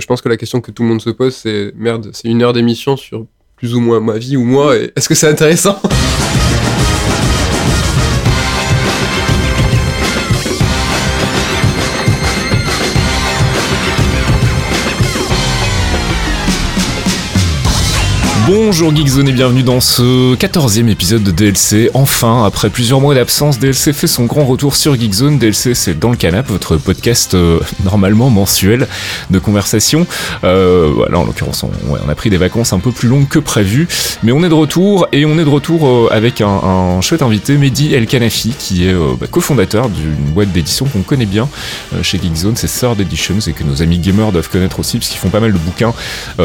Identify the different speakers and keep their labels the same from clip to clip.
Speaker 1: je pense que la question que tout le monde se pose, c'est merde, c'est une heure d'émission sur plus ou moins ma vie ou moi, est-ce que c'est intéressant?
Speaker 2: Bonjour Geekzone et bienvenue dans ce 14e épisode de DLC. Enfin, après plusieurs mois d'absence, DLC fait son grand retour sur Geekzone. DLC, c'est dans le canap, votre podcast euh, normalement mensuel de conversation. Euh, voilà, en l'occurrence, on, a pris des vacances un peu plus longues que prévu, mais on est de retour et on est de retour euh, avec un, chouette invité, Mehdi El Kanafi, qui est bah, cofondateur d'une boîte d'édition qu'on connaît bien chez Geekzone, c'est Third Editions et que nos amis gamers doivent connaître aussi, parce qu'ils font pas mal de bouquins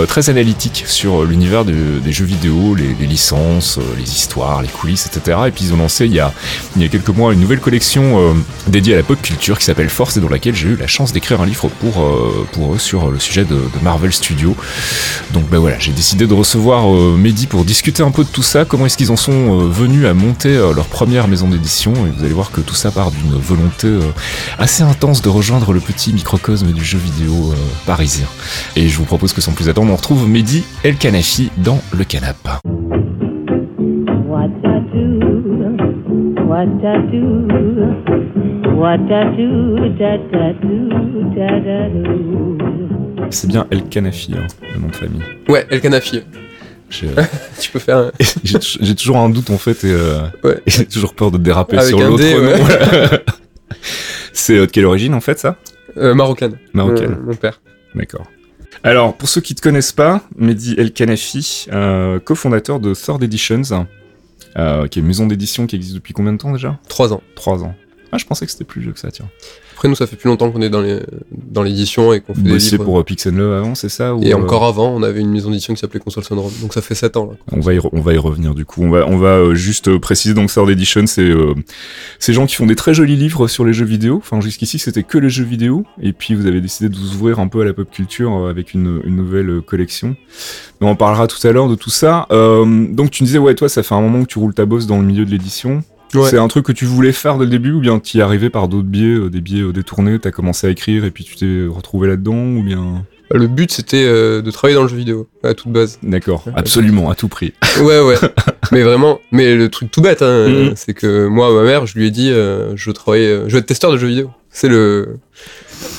Speaker 2: très analytiques sur l'univers de des jeux vidéo, les, licences, euh, les histoires, les coulisses, etc. Et puis ils ont lancé il y a, il y a quelques mois une nouvelle collection euh, dédiée à la pop culture qui s'appelle Force et dans laquelle j'ai eu la chance d'écrire un livre pour, euh, pour eux sur le sujet de, Marvel Studios. Donc ben voilà, j'ai décidé de recevoir Mehdi pour discuter un peu de tout ça, comment est-ce qu'ils en sont venus à monter leur première maison d'édition? Et vous allez voir que tout ça part d'une volonté assez intense de rejoindre le petit microcosme du jeu vidéo parisien. Et je vous propose que sans plus attendre, on retrouve Mehdi El Kanafi dans le canap. C'est bien El Kanafi, hein, le nom de famille.
Speaker 1: Ouais, El Kanafi. tu peux faire. Un...
Speaker 2: j'ai toujours un doute en fait et, euh,
Speaker 1: ouais.
Speaker 2: j'ai toujours peur de déraper
Speaker 1: Avec
Speaker 2: sur l'autre.
Speaker 1: Ouais.
Speaker 2: C'est de quelle origine en fait ça?
Speaker 1: Euh, Marocaine.
Speaker 2: Marocaine.
Speaker 1: Mon, mon père.
Speaker 2: D'accord. Alors, pour ceux qui ne te connaissent pas, Mehdi El Kanafi, euh, cofondateur de Third Editions, euh, qui est une maison d'édition qui existe depuis combien de temps déjà?
Speaker 1: Trois ans.
Speaker 2: Trois ans. Ah, je pensais que c'était plus vieux que ça, tiens.
Speaker 1: Après, nous, ça fait plus longtemps qu'on est dans les dans l'édition et qu'on fait des livres.
Speaker 2: pour euh, Pixel avant, c'est ça ou,
Speaker 1: Et
Speaker 2: euh,
Speaker 1: encore avant, on avait une maison d'édition qui s'appelait Console Syndrome. Donc ça fait sept ans. Là.
Speaker 2: On va, y re- on va y revenir du coup. On va, on va euh, juste euh, préciser donc Third Edition, c'est ces gens qui font des très jolis livres sur les jeux vidéo. Enfin, jusqu'ici, c'était que les jeux vidéo. Et puis, vous avez décidé de vous ouvrir un peu à la pop culture avec une, une nouvelle collection. Mais on parlera tout à l'heure de tout ça. Donc, tu me disais, ouais, toi, ça fait un moment que tu roules ta bosse dans le milieu de l'édition.
Speaker 1: Ouais.
Speaker 2: C'est un truc que tu voulais faire dès le début ou bien t'y es arrivé par d'autres biais, euh, des biais euh, détournés, t'as commencé à écrire et puis tu t'es retrouvé là-dedans ou bien...
Speaker 1: Le but, c'était euh, de travailler dans le jeu vidéo, à toute base.
Speaker 2: D'accord, absolument, à tout prix.
Speaker 1: Ouais, ouais. mais vraiment, mais le truc tout bête, hein,
Speaker 2: Mhm.
Speaker 1: c'est que moi, ma mère, je lui ai dit, euh, je veux travailler, euh, je veux être testeur de jeux vidéo. C'est le.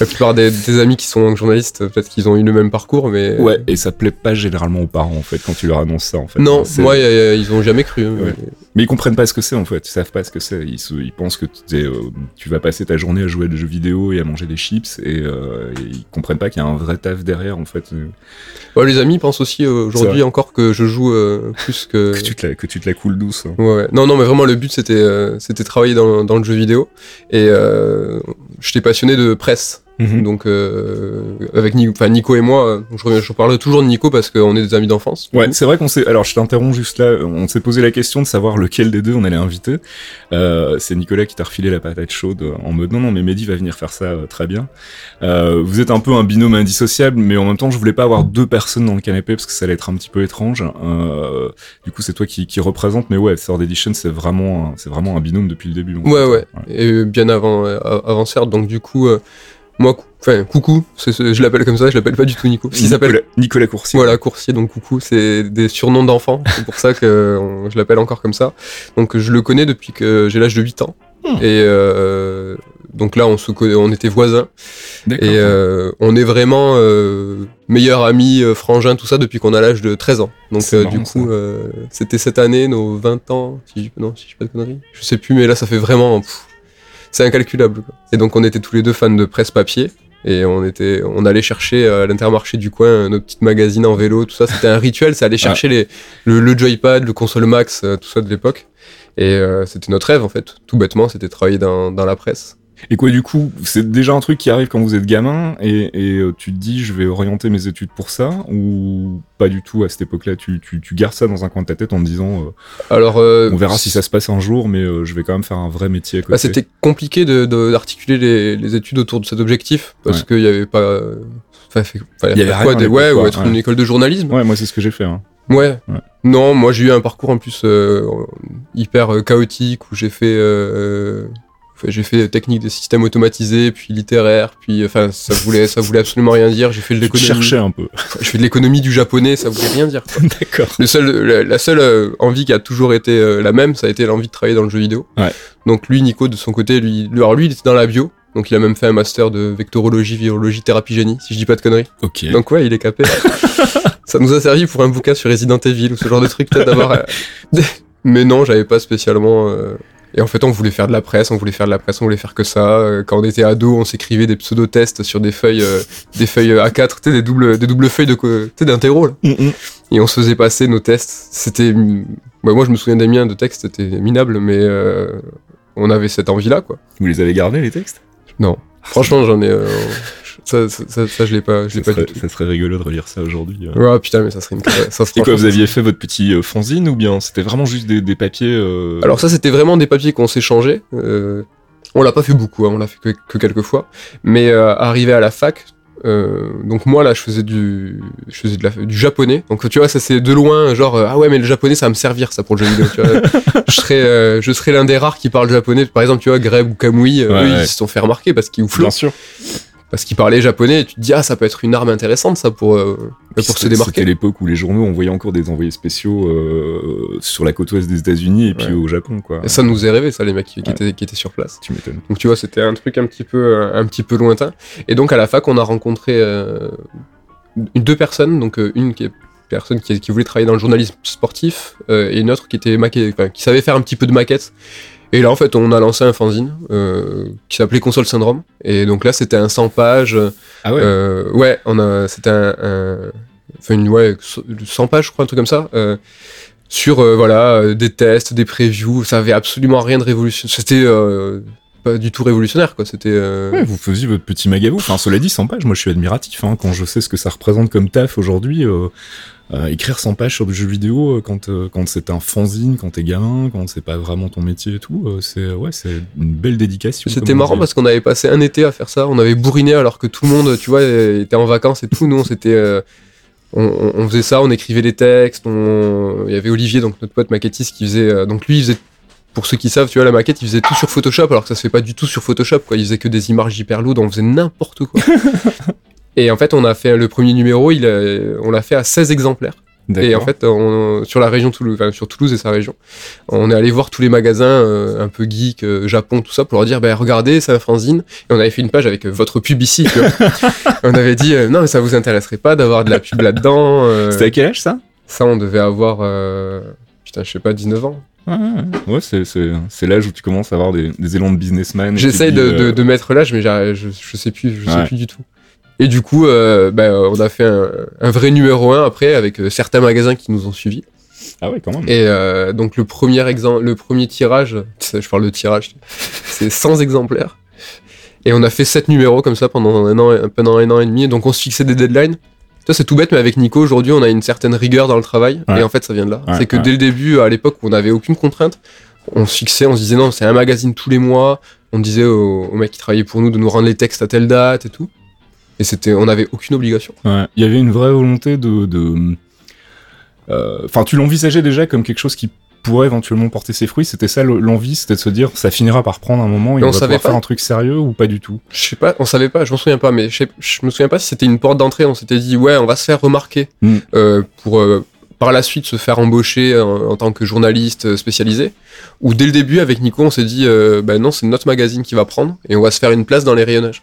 Speaker 1: La plupart des, des amis qui sont journalistes, peut-être qu'ils ont eu le même parcours, mais.
Speaker 2: Ouais, et ça plaît pas généralement aux parents en fait quand tu leur annonces ça en fait.
Speaker 1: Non, moi, y a- y a- ils ont jamais cru.
Speaker 2: Ouais. Mais ils comprennent pas ce que c'est en fait, ils savent pas ce que c'est. Ils, se- ils pensent que euh, tu vas passer ta journée à jouer à des jeux vidéo et à manger des chips et, euh, et ils comprennent pas qu'il y a un vrai taf derrière en fait. euh,
Speaker 1: Ouais, les amis pensent aussi euh, aujourd'hui encore que je joue euh, plus que.
Speaker 2: Que tu te la, que tu te la coules douce. hein.
Speaker 1: Ouais, ouais. Non, non, mais vraiment, le but, c'était euh, c'était travailler dans, dans le jeu vidéo. Et euh, j'étais passionné de presse.
Speaker 2: Mhm.
Speaker 1: Donc, euh, avec Nico, Nico et moi, euh, je, reviens- je parlerai toujours de Nico parce qu'on est des amis d'enfance.
Speaker 2: Ouais, c'est vrai qu'on s'est. Alors, je t'interromps juste là. On s'est posé la question de savoir lequel des deux on allait inviter. Euh, c'est Nicolas qui t'a refilé la patate chaude en mode non, non, mais Mehdi va venir faire ça euh, très bien. Euh, vous êtes un peu un binôme indissociable, mais en même temps, je voulais pas avoir deux personnes dans le canapé parce que ça allait être un petit peu étrange. Euh, du coup, c'est toi qui, qui représente. Mais ouais, Third Edition, c'est vraiment, un- c'est vraiment un binôme depuis le début.
Speaker 1: Ouais, ouais. Et bien avant, avant Certes, donc du coup, euh, moi, cou- enfin, coucou, je l'appelle comme ça, je l'appelle pas du tout Nico. Qu'il s'appelle,
Speaker 2: Nicolas, Nicolas Coursier.
Speaker 1: voilà, Coursier, donc coucou, c'est des surnoms d'enfants, c'est pour ça que on- je l'appelle encore comme ça. Donc je le connais depuis que j'ai l'âge de 8 ans.
Speaker 2: Hmm.
Speaker 1: Et euh, donc là, on se connaît, on était voisins.
Speaker 2: D'accord.
Speaker 1: Et euh, on est vraiment euh, meilleurs amis, euh, frangins, tout ça depuis qu'on a l'âge de 13 ans. Donc euh,
Speaker 2: marrant,
Speaker 1: du coup, euh, c'était cette année, nos 20 ans, si je, non, si je dis pas de conneries. Je sais plus, mais là, ça fait vraiment... pff, c'est incalculable. quoi. Et donc on était tous les deux fans de presse papier. Et on était, on allait chercher euh, à l'intermarché du coin nos petites magazines en vélo, tout ça. C'était un rituel, c'est aller chercher les, le, le joypad, le console max, euh, tout ça de l'époque. Et euh, c'était notre rêve en fait. Tout bêtement, c'était travailler dans, dans la presse.
Speaker 2: Et quoi, du coup, c'est déjà un truc qui arrive quand vous êtes gamin et, et, euh, tu te dis, je vais orienter mes études pour ça ou pas du tout à cette époque-là tu, tu, tu gardes ça dans un coin de ta tête en te disant, euh,
Speaker 1: Alors, euh,
Speaker 2: on verra si ça se passe un jour, mais euh, je vais quand même faire un vrai métier à côté.
Speaker 1: Bah, c'était compliqué de- de- d'articuler les, les études autour de cet objectif parce
Speaker 2: Ouais.
Speaker 1: qu'il n'y avait pas. Enfin,
Speaker 2: Il y avait
Speaker 1: quoi, des- ouais,
Speaker 2: quoi,
Speaker 1: ou être
Speaker 2: ouais.
Speaker 1: une école de journalisme.
Speaker 2: Ouais, moi c'est ce que j'ai fait. Hein.
Speaker 1: Ouais.
Speaker 2: Ouais.
Speaker 1: Non, moi j'ai eu un parcours en plus hyper chaotique où j'ai fait. Euh, j'ai fait technique des systèmes automatisés, puis littéraire, puis enfin ça voulait ça voulait absolument rien dire. J'ai fait de l'économie.
Speaker 2: cherchais un peu.
Speaker 1: Je fais de l'économie du japonais, ça voulait rien dire.
Speaker 2: D'accord.
Speaker 1: Le seul, la, la seule euh, envie qui a toujours été euh, la même, ça a été l'envie de travailler dans le jeu vidéo.
Speaker 2: Ouais.
Speaker 1: Donc lui, Nico, de son côté, lui, alors lui, il était dans la bio. Donc il a même fait un master de vectorologie, virologie, thérapie génie, si je dis pas de conneries.
Speaker 2: Ok.
Speaker 1: Donc ouais, il est capé. ça nous a servi pour un bouquin sur Resident Evil ou ce genre de truc peut-être d'avoir. euh, Mais non, j'avais pas spécialement. euh, Et en fait, on voulait faire de la presse, on voulait faire de la presse, on voulait faire que ça. Euh, Quand on était ado, on s'écrivait des pseudo-tests sur des feuilles, euh, des feuilles A4, tu sais, des doubles, des doubles feuilles de, co- tu sais, d'interro, là.
Speaker 2: Mm, mm.
Speaker 1: Et on se faisait passer nos tests. C'était. bah, moi, je me souviens des miens de textes, c'était minable, mais euh, on avait cette envie-là, quoi.
Speaker 2: Vous les avez gardés les textes?
Speaker 1: Non. Franchement, j'en ai. euh, ça, ça, ça, ça, je l'ai pas, je l'ai
Speaker 2: ça
Speaker 1: pas
Speaker 2: serait,
Speaker 1: du tout.
Speaker 2: ça serait rigolo de relire ça aujourd'hui. euh.
Speaker 1: Ouais, putain, mais ça serait une. Ça,
Speaker 2: Et quoi, vous aviez fait votre petit euh, fanzine ou bien c'était vraiment juste des, des papiers euh,
Speaker 1: Alors ça, c'était vraiment des papiers qu'on s'échangeait. Euh, on l'a pas fait beaucoup, hein, on l'a fait que, que quelques fois. Mais euh, arrivé à la fac, euh, donc moi là, je faisais du, je faisais de la, du japonais. Donc tu vois, ça c'est de loin, genre euh, ah ouais, mais le japonais, ça va me servir ça pour le jeu vidéo. Tu vois. je serais, euh, je serais l'un des rares qui parle japonais. Par exemple, tu vois, Greb ou Kamui,
Speaker 2: Ouais,
Speaker 1: eux,
Speaker 2: ouais.
Speaker 1: ils se sont fait remarquer parce qu'ils ou Flo,
Speaker 2: Bien sûr.
Speaker 1: Parce qu'ils parlaient japonais. Et tu te dis ah, ça peut être une arme intéressante ça pour, euh,
Speaker 2: Puis
Speaker 1: pour se démarquer.
Speaker 2: C'était l'époque où les journaux envoyaient encore des envoyés spéciaux euh, sur la côte ouest des États-Unis et puis
Speaker 1: Ouais.
Speaker 2: au Japon, quoi.
Speaker 1: Et ça nous est rêvé, ça, les mecs qui, étaient, qui étaient sur place.
Speaker 2: Tu m'étonnes.
Speaker 1: Donc tu vois, c'était un truc un petit peu, euh, un petit peu lointain. Et donc à la fac, on a rencontré euh, deux personnes, donc une qui est personne qui, qui voulait travailler dans le journalisme sportif et une autre qui était maquette, enfin, qui savait faire un petit peu de maquette. Et là, en fait, on a lancé un fanzine euh, qui s'appelait Console Syndrome. Et donc là, c'était un 100 pages.
Speaker 2: Ah ouais
Speaker 1: Euh, ouais, on a, c'était un, un- enfin une, ouais, 100 pages, je crois, un truc comme ça, euh, sur euh, voilà euh, des tests, des previews. Ça avait absolument rien de révolutionnaire. C'était euh, pas du tout révolutionnaire, quoi. C'était. euh,
Speaker 2: Ouais, vous faisiez votre petit magavou. Enfin, cela dit, 100 pages, moi je suis admiratif. Hein, quand je sais ce que ça représente comme taf aujourd'hui, euh, euh, écrire 100 pages sur du jeu vidéo, quand, quand c'est un fanzine, quand t'es gamin, quand c'est pas vraiment ton métier et tout, c'est ouais, c'est une belle dédication.
Speaker 1: C'était marrant parce qu'on avait passé un été à faire ça. On avait bourriné alors que tout le monde, tu vois, était en vacances et tout. Nous, on s'était. on, faisait ça, on écrivait des textes. on- Il y avait Olivier, donc notre pote maquettiste, qui faisait. donc lui, il faisait. Pour ceux qui savent, tu vois, la maquette, il faisait tout sur Photoshop alors que ça se fait pas du tout sur Photoshop, quoi. Il faisait que des images hyper lourdes, on faisait n'importe quoi. et en fait, on a fait le premier numéro, il a- on l'a fait à 16 exemplaires. Et en fait, on- sur la région Toulouse, enfin, sur Toulouse et sa région, on est allé voir tous les magasins euh, un peu geek, euh, Japon, tout ça, pour leur dire, bah, regardez, c'est un fanzine. Et on avait fait une page avec euh, votre pub ici. tu vois. on avait dit, non, mais ça vous intéresserait pas d'avoir de la pub là-dedans.
Speaker 2: C'était à quel âge ça?
Speaker 1: Ça, on devait avoir, putain, je sais pas, 19 ans.
Speaker 2: Ouais, ouais, ouais. Ouais, c'est- l'âge où tu commences à avoir des, des élans de businessman.
Speaker 1: J'essaye de, de,
Speaker 2: euh,
Speaker 1: de mettre l'âge, mais je, je sais plus, je sais plus du tout. Et du coup, euh, bah, on a fait un, un vrai numéro 1 après avec euh, certains magasins qui nous ont suivis.
Speaker 2: Ah ouais, quand même.
Speaker 1: Et euh, donc le premier exemple, le premier tirage, je parle de tirage, c'est 100 exemplaires. Et on a fait 7 numéros comme ça pendant un an, pendant un an et demi. Donc on se fixait des deadlines. Ça c'est tout bête, mais avec Nico aujourd'hui on a une certaine rigueur dans le travail.
Speaker 2: Ouais.
Speaker 1: Et en fait ça vient de là.
Speaker 2: Ouais,
Speaker 1: c'est que dès le début, à l'époque où on n'avait aucune contrainte, on se fixait, on se disait non, c'est un magazine tous les mois. On disait aux, aux mecs qui travaillaient pour nous de nous rendre les textes à telle date et tout. Et c'était, on n'avait aucune obligation.
Speaker 2: Ouais, il y avait une vraie volonté de. de- euh, Enfin, tu l'envisageais déjà comme quelque chose qui pourrait éventuellement porter ses fruits. C'était ça le- l'envie, c'était de se dire ça finira par prendre un moment et
Speaker 1: Mais
Speaker 2: on,
Speaker 1: on
Speaker 2: va
Speaker 1: savait
Speaker 2: faire un truc sérieux ou pas du tout.
Speaker 1: Je sais pas, on savait pas, je m'en souviens pas, mais je, je me souviens pas si c'était une porte d'entrée. On s'était dit, ouais, on va se faire remarquer
Speaker 2: Mm.
Speaker 1: euh, pour euh, par la suite se faire embaucher en, en tant que journaliste euh, spécialisé. Ou dès le début, avec Nico, on s'est dit, euh, bah non, c'est notre magazine qui va prendre et on va se faire une place dans les rayonnages.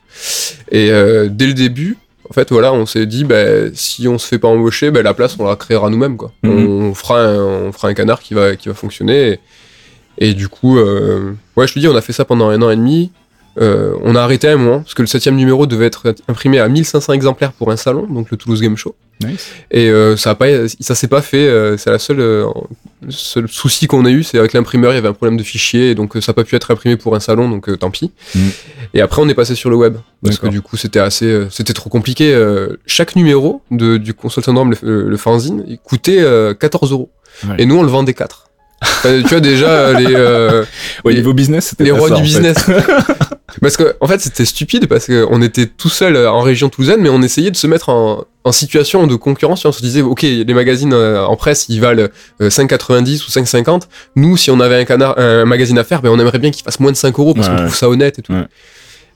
Speaker 1: Et dès le début, en fait, voilà, on s'est dit, bah, si on se fait pas embaucher, bah, la place, on la créera nous-mêmes, quoi.
Speaker 2: Mhm.
Speaker 1: On, fera un, on fera un canard qui va, qui va fonctionner. Et, et du coup, euh, ouais, je te dis, on a fait ça pendant un an et demi. Euh, on a arrêté à un moment, parce que le septième numéro devait être imprimé à 1500 exemplaires pour un salon, donc le Toulouse Game Show.
Speaker 2: Nice.
Speaker 1: Et euh, ça a pas, ça s'est pas fait. euh, c'est la seule, euh, le seul souci qu'on a eu, c'est avec l'imprimeur, il y avait un problème de fichier, et donc euh, ça n'a pas pu être imprimé pour un salon, donc euh, tant pis.
Speaker 2: Mm.
Speaker 1: Et après, on est passé sur le web, parce que du coup, c'était assez, euh, c'était trop compliqué. euh, chaque numéro de, du console syndrome, le, le, fanzine, il coûtait euh, 14 euros.
Speaker 2: Ouais.
Speaker 1: Et nous, on le vendait 4. Enfin, tu vois déjà euh, les euh,
Speaker 2: Au
Speaker 1: Les-
Speaker 2: niveau business,
Speaker 1: les rois
Speaker 2: ça,
Speaker 1: du
Speaker 2: fait.
Speaker 1: business. parce que en fait c'était stupide parce qu'on était tout seul euh, en région toulousaine, mais on essayait de se mettre en, en situation de concurrence. On se disait ok les magazines euh, en presse ils valent euh, 5,90 ou 5,50. Nous si on avait un canard un magazine à faire, ben on aimerait bien qu'il fasse moins de 5 euros parce
Speaker 2: Ouais,
Speaker 1: qu'on trouve ça honnête et tout.
Speaker 2: Ouais.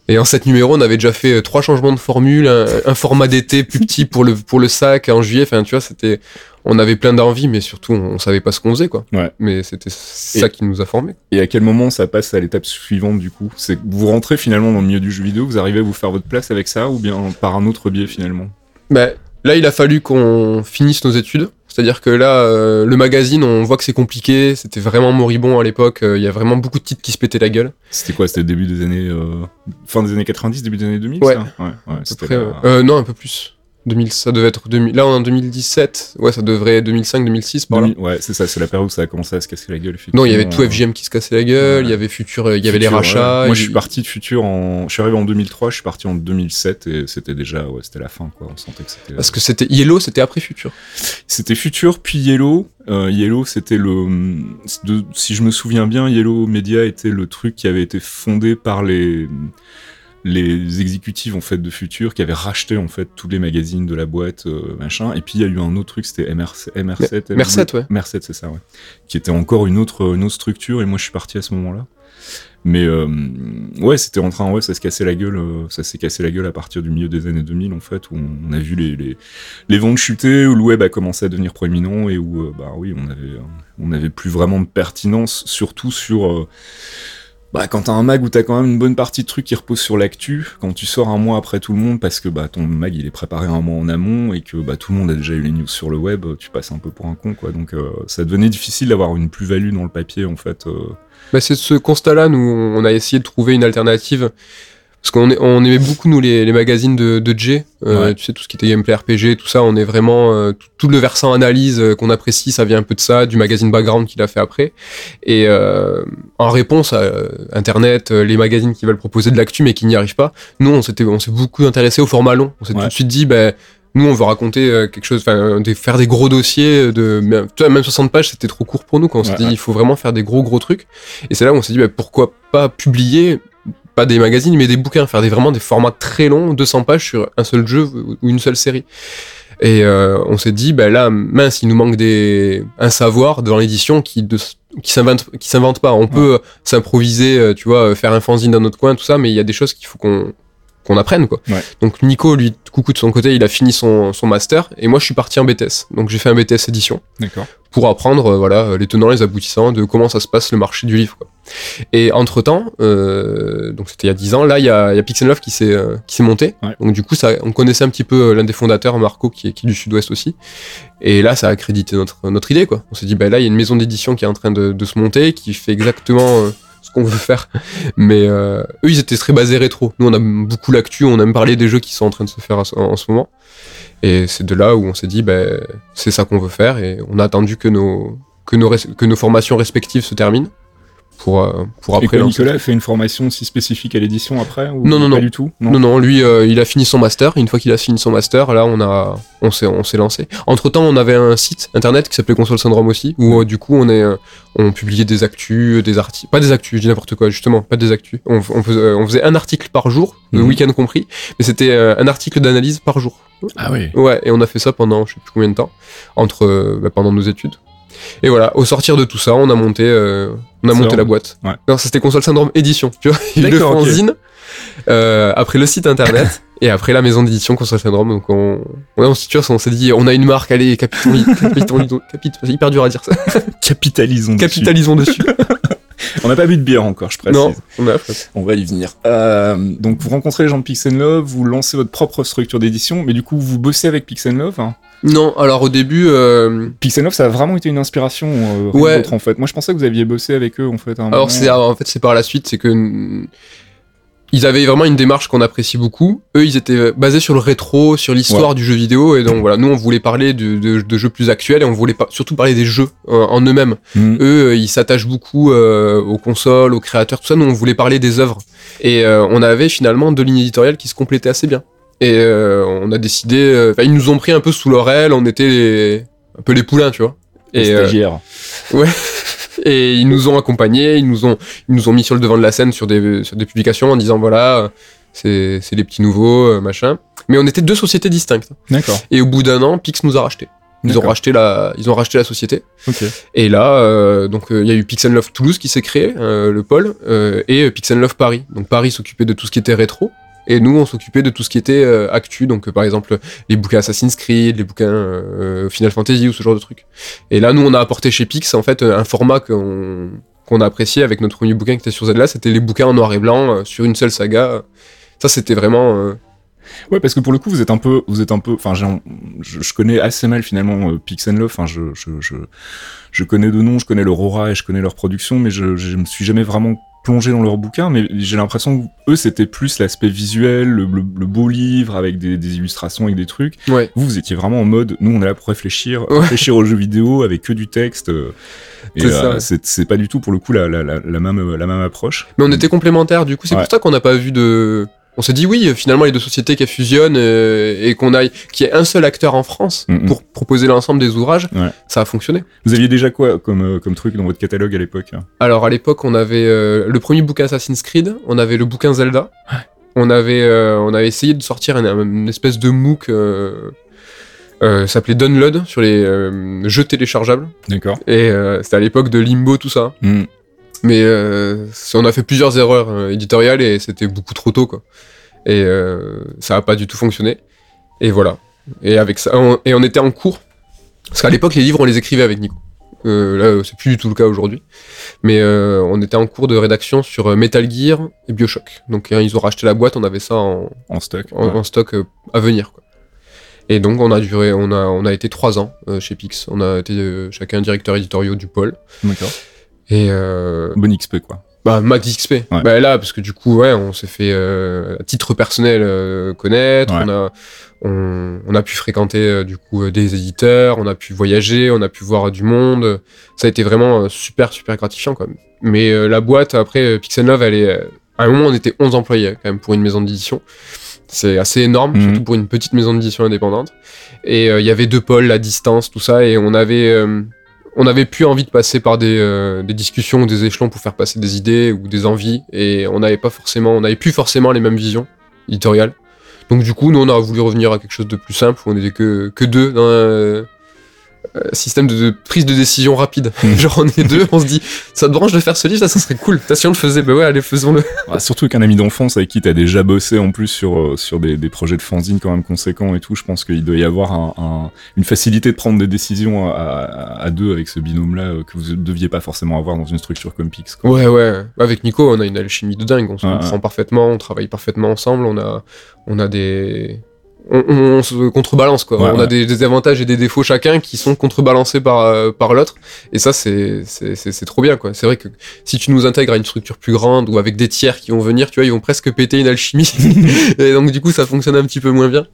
Speaker 1: Et en sept numéros, on avait déjà fait euh, trois changements de formule, un, un format d'été plus petit pour le pour le sac en juillet. Enfin, tu vois, c'était, on avait plein d'envie, mais surtout, on, savait pas ce qu'on faisait, quoi.
Speaker 2: Ouais.
Speaker 1: Mais c'était ça
Speaker 2: Et-
Speaker 1: qui nous a formés.
Speaker 2: Et à quel moment ça passe à l'étape suivante du coup? C'est vous rentrez finalement dans le milieu du jeu vidéo, vous arrivez à vous faire votre place avec ça ou bien par un autre biais finalement?
Speaker 1: Ben, là, il a fallu qu'on finisse nos études. C'est-à-dire que là, euh, le magazine, on voit que c'est compliqué. C'était vraiment moribond à l'époque. euh, Il y a vraiment beaucoup de titres qui se pétaient la gueule.
Speaker 2: C'était quoi? C'était le début des années. euh, fin des années 90, début des années 2000
Speaker 1: Ouais.
Speaker 2: ça? Ouais, ouais, la-.
Speaker 1: Euh, non, un peu plus. 2000, ça devait être 2000. Là, on est en 2017. Ouais, ça devrait être 2005, 2006 par là.
Speaker 2: 2000 Ouais, c'est ça, c'est la période où ça a commencé à se casser la gueule.
Speaker 1: Non, il y avait tout
Speaker 2: Euh,
Speaker 1: FGM qui se cassait la gueule,
Speaker 2: Ouais.
Speaker 1: il y avait Futur, euh, il y avait les
Speaker 2: Future,
Speaker 1: rachats.
Speaker 2: ouais. Moi, je suis parti de Futur en. Je suis arrivé en 2003, je suis parti en 2007 et c'était déjà. Ouais, c'était la fin, quoi. On sentait que c'était.
Speaker 1: Parce que c'était Yellow, c'était après Futur.
Speaker 2: C'était Future puis Yellow. Euh, Yellow, c'était le. de- si je me souviens bien, Yellow Media était le truc qui avait été fondé par les les exécutives en fait de Future qui avaient racheté en fait tous les magazines de la boîte euh, machin. Et puis il y a eu un autre truc c'était MR7 MR7
Speaker 1: Merced, ouais.
Speaker 2: Merced c'est ça ouais. Qui était encore une autre une autre structure. Et moi je suis parti à ce moment-là. Mais euh, ouais c'était en train ouais ça se cassait la gueule euh, ça s'est cassé la gueule à partir du milieu des années 2000 en fait où on, a vu les, les les ventes chuter où le web a commencé à devenir proéminent et où euh, bah oui on avait on avait plus vraiment de pertinence surtout sur euh, bah, quand t'as un mag où t'as quand même une bonne partie de trucs qui reposent sur l'actu, quand tu sors un mois après tout le monde parce que bah ton mag il est préparé un mois en amont et que bah tout le monde a déjà eu les news sur le web, tu passes un peu pour un con quoi. Donc euh, ça devenait difficile d'avoir une plus-value dans le papier en fait. euh.
Speaker 1: Bah, c'est ce constat-là, nous, on a essayé de trouver une alternative. Parce qu'on on aimait beaucoup, nous, les, les magazines de, de Jay. Euh,
Speaker 2: Ouais.
Speaker 1: Tu sais, tout ce qui était gameplay RPG, tout ça, on est vraiment. euh, tout, tout le versant analyse euh, qu'on apprécie, ça vient un peu de ça, du magazine background qu'il a fait après. Et euh, en réponse à Internet, les magazines qui veulent proposer de l'actu mais qui n'y arrivent pas, nous, on s'était on s'est beaucoup intéressé au format long. On s'est
Speaker 2: Ouais.
Speaker 1: tout de suite dit, ben. Nous, on veut raconter quelque chose, enfin, faire des gros dossiers de, mais, tu vois, même 60 pages, c'était trop court pour nous. Quand on s'est
Speaker 2: Ouais,
Speaker 1: dit, il faut vraiment faire des gros, gros trucs. Et c'est là où on s'est dit, bah, pourquoi pas publier, pas des magazines, mais des bouquins, faire des, vraiment des formats très longs, 200 pages sur un seul jeu ou une seule série. Et euh, on s'est dit, bah là, mince, il nous manque des, un savoir dans l'édition qui, de, qui s'invente, qui s'invente pas. On peut euh, s'improviser, euh, tu vois, faire un fanzine dans notre coin, tout ça, mais il y a des choses qu'il faut qu'on qu'on apprenne quoi.
Speaker 2: Ouais.
Speaker 1: Donc Nico lui coucou de son côté, il a fini son, son master et moi je suis parti en BTS. Donc j'ai fait un BTS édition
Speaker 2: D'accord.
Speaker 1: pour apprendre euh, voilà les tenants les aboutissants de comment ça se passe le marché du livre. Quoi. Et entre temps, donc c'était il y a 10 ans, là il y a, y a Pixel Love qui s'est euh, qui s'est monté.
Speaker 2: Ouais.
Speaker 1: Donc du coup ça, on connaissait un petit peu euh, l'un des fondateurs Marco qui est, qui est du Sud-Ouest aussi. Et là ça a accrédité notre notre idée quoi. On s'est dit bah là il y a une maison d'édition qui est en train de, de se monter qui fait exactement euh, qu'on veut faire. Mais euh, eux ils étaient très basés rétro. Nous on a beaucoup l'actu, on aime parler des jeux qui sont en train de se faire en, en ce moment. Et c'est de là où on s'est dit, ben, c'est ça qu'on veut faire. Et on a attendu que nos, que nos, que nos formations respectives se terminent pour, euh, pour
Speaker 2: Et
Speaker 1: après lancer.
Speaker 2: Nicolas a fait une formation aussi spécifique à l'édition après ou
Speaker 1: Non, non,
Speaker 2: pas
Speaker 1: non.
Speaker 2: du tout?
Speaker 1: Non, non, lui, euh, il a fini son master. Une fois qu'il a fini son master, là, on a, on s'est, on s'est lancé. Entre temps, on avait un site internet qui s'appelait Console Syndrome aussi, où euh, du coup, on est, euh, on publiait des actus, des articles, pas des actus, je dis n'importe quoi, justement, pas des actus. On, on faisait, on faisait un article par jour, le
Speaker 2: Mhm.
Speaker 1: week-end compris, mais c'était un article d'analyse par jour.
Speaker 2: Ah oui.
Speaker 1: Ouais, et on a fait ça pendant je sais plus combien de temps, entre bah, pendant nos études. Et voilà, au sortir de tout ça, on a monté, euh, on a monté la boîte.
Speaker 2: Ouais.
Speaker 1: Non, c'était console syndrome édition, tu vois. Il le fanzine, euh, après le site internet, et après la maison d'édition console syndrome. Donc on, on, on, tu vois, on s'est dit, on a une marque, allez, capitalisons, capitalisons, capit- c'est hyper dur à dire ça.
Speaker 2: Capitalisons. dessus.
Speaker 1: Capitalisons dessus.
Speaker 2: On n'a pas bu de bière encore, je précise.
Speaker 1: non, on a.
Speaker 2: On va y venir. Euh, donc vous rencontrez les gens de Pixel Love, vous lancez votre propre structure d'édition, mais du coup vous bossez avec Pixel Love. hein?
Speaker 1: Non, alors au début, euh,
Speaker 2: Pixel Love, ça a vraiment été une inspiration. Euh,
Speaker 1: Ouais.
Speaker 2: d'autre, en fait. Moi je pensais que vous aviez bossé avec eux en fait. à un moment.
Speaker 1: Alors c'est en fait c'est par la suite, c'est que mm, ils avaient vraiment une démarche qu'on apprécie beaucoup. Eux, ils étaient euh, basés sur le rétro, sur l'histoire du jeu vidéo, et donc voilà, nous on voulait parler de, de- de jeux plus actuels et on voulait pas, surtout parler des jeux euh, en eux-mêmes.
Speaker 2: Mhm.
Speaker 1: Eux, euh, ils s'attachent beaucoup euh, aux consoles, aux créateurs, tout ça. Nous, on voulait parler des œuvres, et on avait finalement deux lignes éditoriales qui se complétaient assez bien. Et euh, on a décidé, euh, enfin, ils nous ont pris un peu sous leur aile, on était les- un peu les poulins, tu vois.
Speaker 2: Les
Speaker 1: Et euh,
Speaker 2: stagiaires.
Speaker 1: Et ils nous ont accompagnés, ils nous ont, ils nous ont mis sur le devant de la scène sur des, sur des publications en disant voilà, c'est c'est les petits nouveaux, euh, machin. Mais on était deux sociétés distinctes.
Speaker 2: D'accord.
Speaker 1: Et au bout d'un an, Pix nous a racheté. Ils ont racheté la, ils ont racheté la société.
Speaker 2: Ok.
Speaker 1: Et là, euh, donc euh, il y a eu Pixel Love Toulouse qui s'est créé, euh, le pôle, euh, et Pixel Love Paris. Donc Paris s'occupait de tout ce qui était rétro, et nous on s'occupait de tout ce qui était euh, actu. Donc euh, par exemple les bouquins Assassin's Creed, les bouquins euh, Final Fantasy ou ce genre de trucs. Et là, nous on a apporté chez Pix en fait un format qu'on qu'on a apprécié avec notre premier bouquin qui était sur Zelda, c'était les bouquins en noir et blanc euh, sur une seule saga. Ça c'était vraiment euh,
Speaker 2: Ouais, parce que pour le coup, vous êtes un peu, vous êtes un peu, enfin, je, je connais assez mal finalement euh, Pix and Love. Enfin, je, je, je, je connais de nom, je connais leur aura et je connais leur production, mais je, je me suis jamais vraiment plongé dans leurs bouquins. Mais j'ai l'impression que eux, c'était plus l'aspect visuel, le, le, le beau livre avec des, des illustrations avec des trucs.
Speaker 1: ouais.
Speaker 2: Vous, vous étiez vraiment en mode, nous, on est là pour réfléchir,
Speaker 1: Ouais.
Speaker 2: réfléchir aux jeux vidéo avec que du texte. euh, et
Speaker 1: C'est
Speaker 2: euh, c'est c'est pas du tout pour le coup la, la, la, la même, la même approche.
Speaker 1: Mais on était complémentaires, du coup, c'est
Speaker 2: Ouais.
Speaker 1: pour ça qu'on n'a pas vu de. On s'est dit oui, finalement, les deux sociétés qui fusionnent euh, et qu'on aille, qu'il y ait un seul acteur en France pour proposer l'ensemble des ouvrages,
Speaker 2: Ouais.
Speaker 1: ça a fonctionné.
Speaker 2: Vous aviez déjà quoi comme, euh, comme truc dans votre catalogue à l'époque hein?
Speaker 1: Alors à l'époque, on avait euh, le premier bouquin Assassin's Creed, on avait le bouquin Zelda, on avait, on avait essayé de sortir une, une espèce de MOOC. Euh, ça s'appelait Download sur les euh, jeux téléchargeables
Speaker 2: D'accord.
Speaker 1: et euh, c'était à l'époque de Limbo tout ça
Speaker 2: Hmm.
Speaker 1: Mais euh, on a fait plusieurs erreurs euh, éditoriales et c'était beaucoup trop tôt quoi. Et euh, ça a pas du tout fonctionné. Et voilà. Et avec ça, on, et on était en cours parce qu'à l'époque les livres on les écrivait avec Nico. Là c'est plus du tout le cas aujourd'hui. Mais on était en cours de rédaction sur Metal Gear et BioShock. Donc hein, ils ont racheté la boîte, on avait ça en,
Speaker 2: En stock.
Speaker 1: en,
Speaker 2: ouais.
Speaker 1: en stock à venir. Quoi. Et donc on a duré, on a, on a été trois ans euh, chez Pix. On a été euh, chacun directeur éditorial du pôle.
Speaker 2: D'accord.
Speaker 1: Et euh,
Speaker 2: Bon XP quoi.
Speaker 1: bah, Max XP.
Speaker 2: Ouais.
Speaker 1: Bah, là, parce que du coup, ouais, on s'est fait, euh, à titre personnel, euh, connaître.
Speaker 2: Ouais.
Speaker 1: On, a, on, on a pu fréquenter, euh, du coup, euh, des éditeurs. On a pu voyager. On a pu voir du monde. Ça a été vraiment euh, super, super gratifiant, quand même. Mais euh, la boîte, après, Pixel Love, elle est. à un moment, on était 11 employés, quand même, pour une maison d'édition. C'est assez énorme,
Speaker 2: Mhm.
Speaker 1: surtout pour une petite maison d'édition indépendante. Et euh, il y avait deux pôles, la distance, tout ça. Et on avait. Euh, on avait plus envie de passer par des, euh, des discussions ou des échelons pour faire passer des idées ou des envies et on n'avait pas forcément on n'avait plus forcément les mêmes visions éditoriales. Donc du coup nous on a voulu revenir à quelque chose de plus simple où on était que, que deux dans un euh, système de, de prise de décision rapide genre on est deux on se dit ça te branche de faire ce livre ça, ça serait cool T'as si on le faisait bah ouais allez faisons-le
Speaker 2: Ah, surtout qu'un ami d'enfance avec qui t'as déjà bossé en plus sur, euh, sur des, des projets de fanzine quand même conséquents et tout, je pense qu'il doit y avoir un, un- une facilité de prendre des décisions à, à- à deux avec ce binôme-là euh, que vous deviez pas forcément avoir dans une structure comme Pix. quoi.
Speaker 1: Ouais, ouais. Avec Nico, on a une alchimie de dingue. On se comprend parfaitement, on travaille parfaitement ensemble. On a, on a des. On, on- on se contrebalance, quoi.
Speaker 2: Ouais,
Speaker 1: on
Speaker 2: ouais.
Speaker 1: a des, des avantages et des défauts chacun qui sont contrebalancés par, euh, par l'autre. Et ça, c'est c'est- c'est- c'est trop bien, quoi. C'est vrai que si tu nous intègres à une structure plus grande ou avec des tiers qui vont venir, tu vois, ils vont presque péter une alchimie. et donc, du coup, ça fonctionne un petit peu moins bien.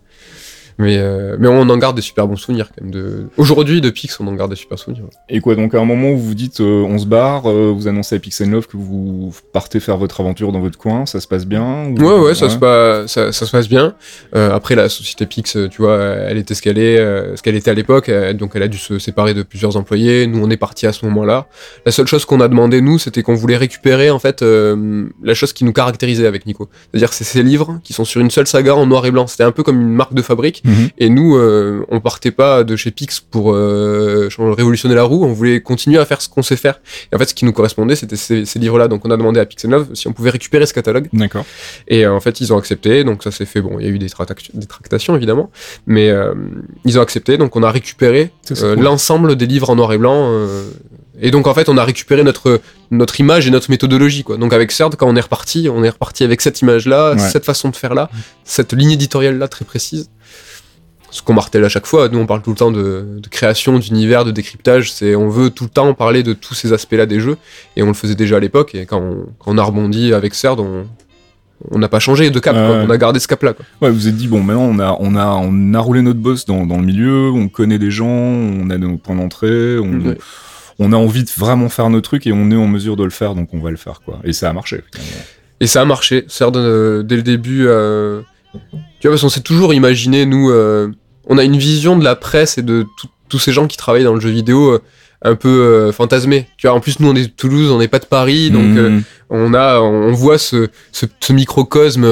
Speaker 1: Mais, euh, mais on en garde des super bons souvenirs, quand même. De... Aujourd'hui, de Pix, on en garde des super souvenirs.
Speaker 2: Et quoi, donc à un moment où vous dites euh, on se barre, euh, vous annoncez à Pix Love que vous partez faire votre aventure dans votre coin, ça se passe bien ou-
Speaker 1: Ouais, ouais, ça, se passe, ça, ça se passe bien. Euh, après, la société Pix, euh, tu vois, elle était ce qu'elle est, euh, ce qu'elle était à l'époque, donc elle a dû se séparer de plusieurs employés. Nous, on est parti à ce moment-là. La seule chose qu'on a demandé nous, c'était qu'on voulait récupérer en fait euh, la chose qui nous caractérisait avec Nico. C'est-à-dire que c'est ces livres qui sont sur une seule saga en noir et blanc. C'était un peu comme une marque de fabrique.
Speaker 2: Mhm.
Speaker 1: Et nous, euh, on partait pas de chez Pix pour euh, révolutionner la roue. On voulait continuer à faire ce qu'on sait faire. Et en fait, ce qui nous correspondait, c'était ces, ces livres-là. Donc, on a demandé à Pix Love si on pouvait récupérer ce catalogue.
Speaker 2: D'accord.
Speaker 1: Et euh, en fait, ils ont accepté, donc ça s'est fait. Bon, il y a eu des, tractations évidemment, mais euh, ils ont accepté, donc on a récupéré euh,
Speaker 2: cool.
Speaker 1: l'ensemble des livres en noir et blanc. et donc en fait, on a récupéré notre notre image et notre méthodologie, quoi. Donc avec CERD, quand on est reparti, on est reparti avec cette image-là,
Speaker 2: Ouais.
Speaker 1: cette façon de faire là, cette ligne éditoriale-là très précise. Ce qu'on martèle à chaque fois, nous on parle tout le temps de, de création, d'univers, de décryptage, c'est on veut tout le temps parler de tous ces aspects-là des jeux, et on le faisait déjà à l'époque, et quand on, quand on a rebondi avec CERD, on on n'a pas changé de cap, quoi. on a gardé ce cap-là.
Speaker 2: Ouais, vous vous êtes dit bon, maintenant on a on a on a roulé notre boss dans, dans le milieu, on connaît des gens, on a nos points d'entrée, on,
Speaker 1: Ouais.
Speaker 2: on a envie de vraiment faire nos trucs et on est en mesure de le faire, donc on va le faire quoi. Et ça a marché.
Speaker 1: Et ça a marché. CERD, euh, dès le début, euh, tu vois, parce qu'on s'est toujours imaginé, nous, euh, on a une vision de la presse et de tous ces gens qui travaillent dans le jeu vidéo euh, un peu euh, fantasmé. Tu vois, en plus nous on est de Toulouse, on n'est pas de Paris, donc
Speaker 2: Mhm.
Speaker 1: euh, on a, on voit ce, ce, ce microcosme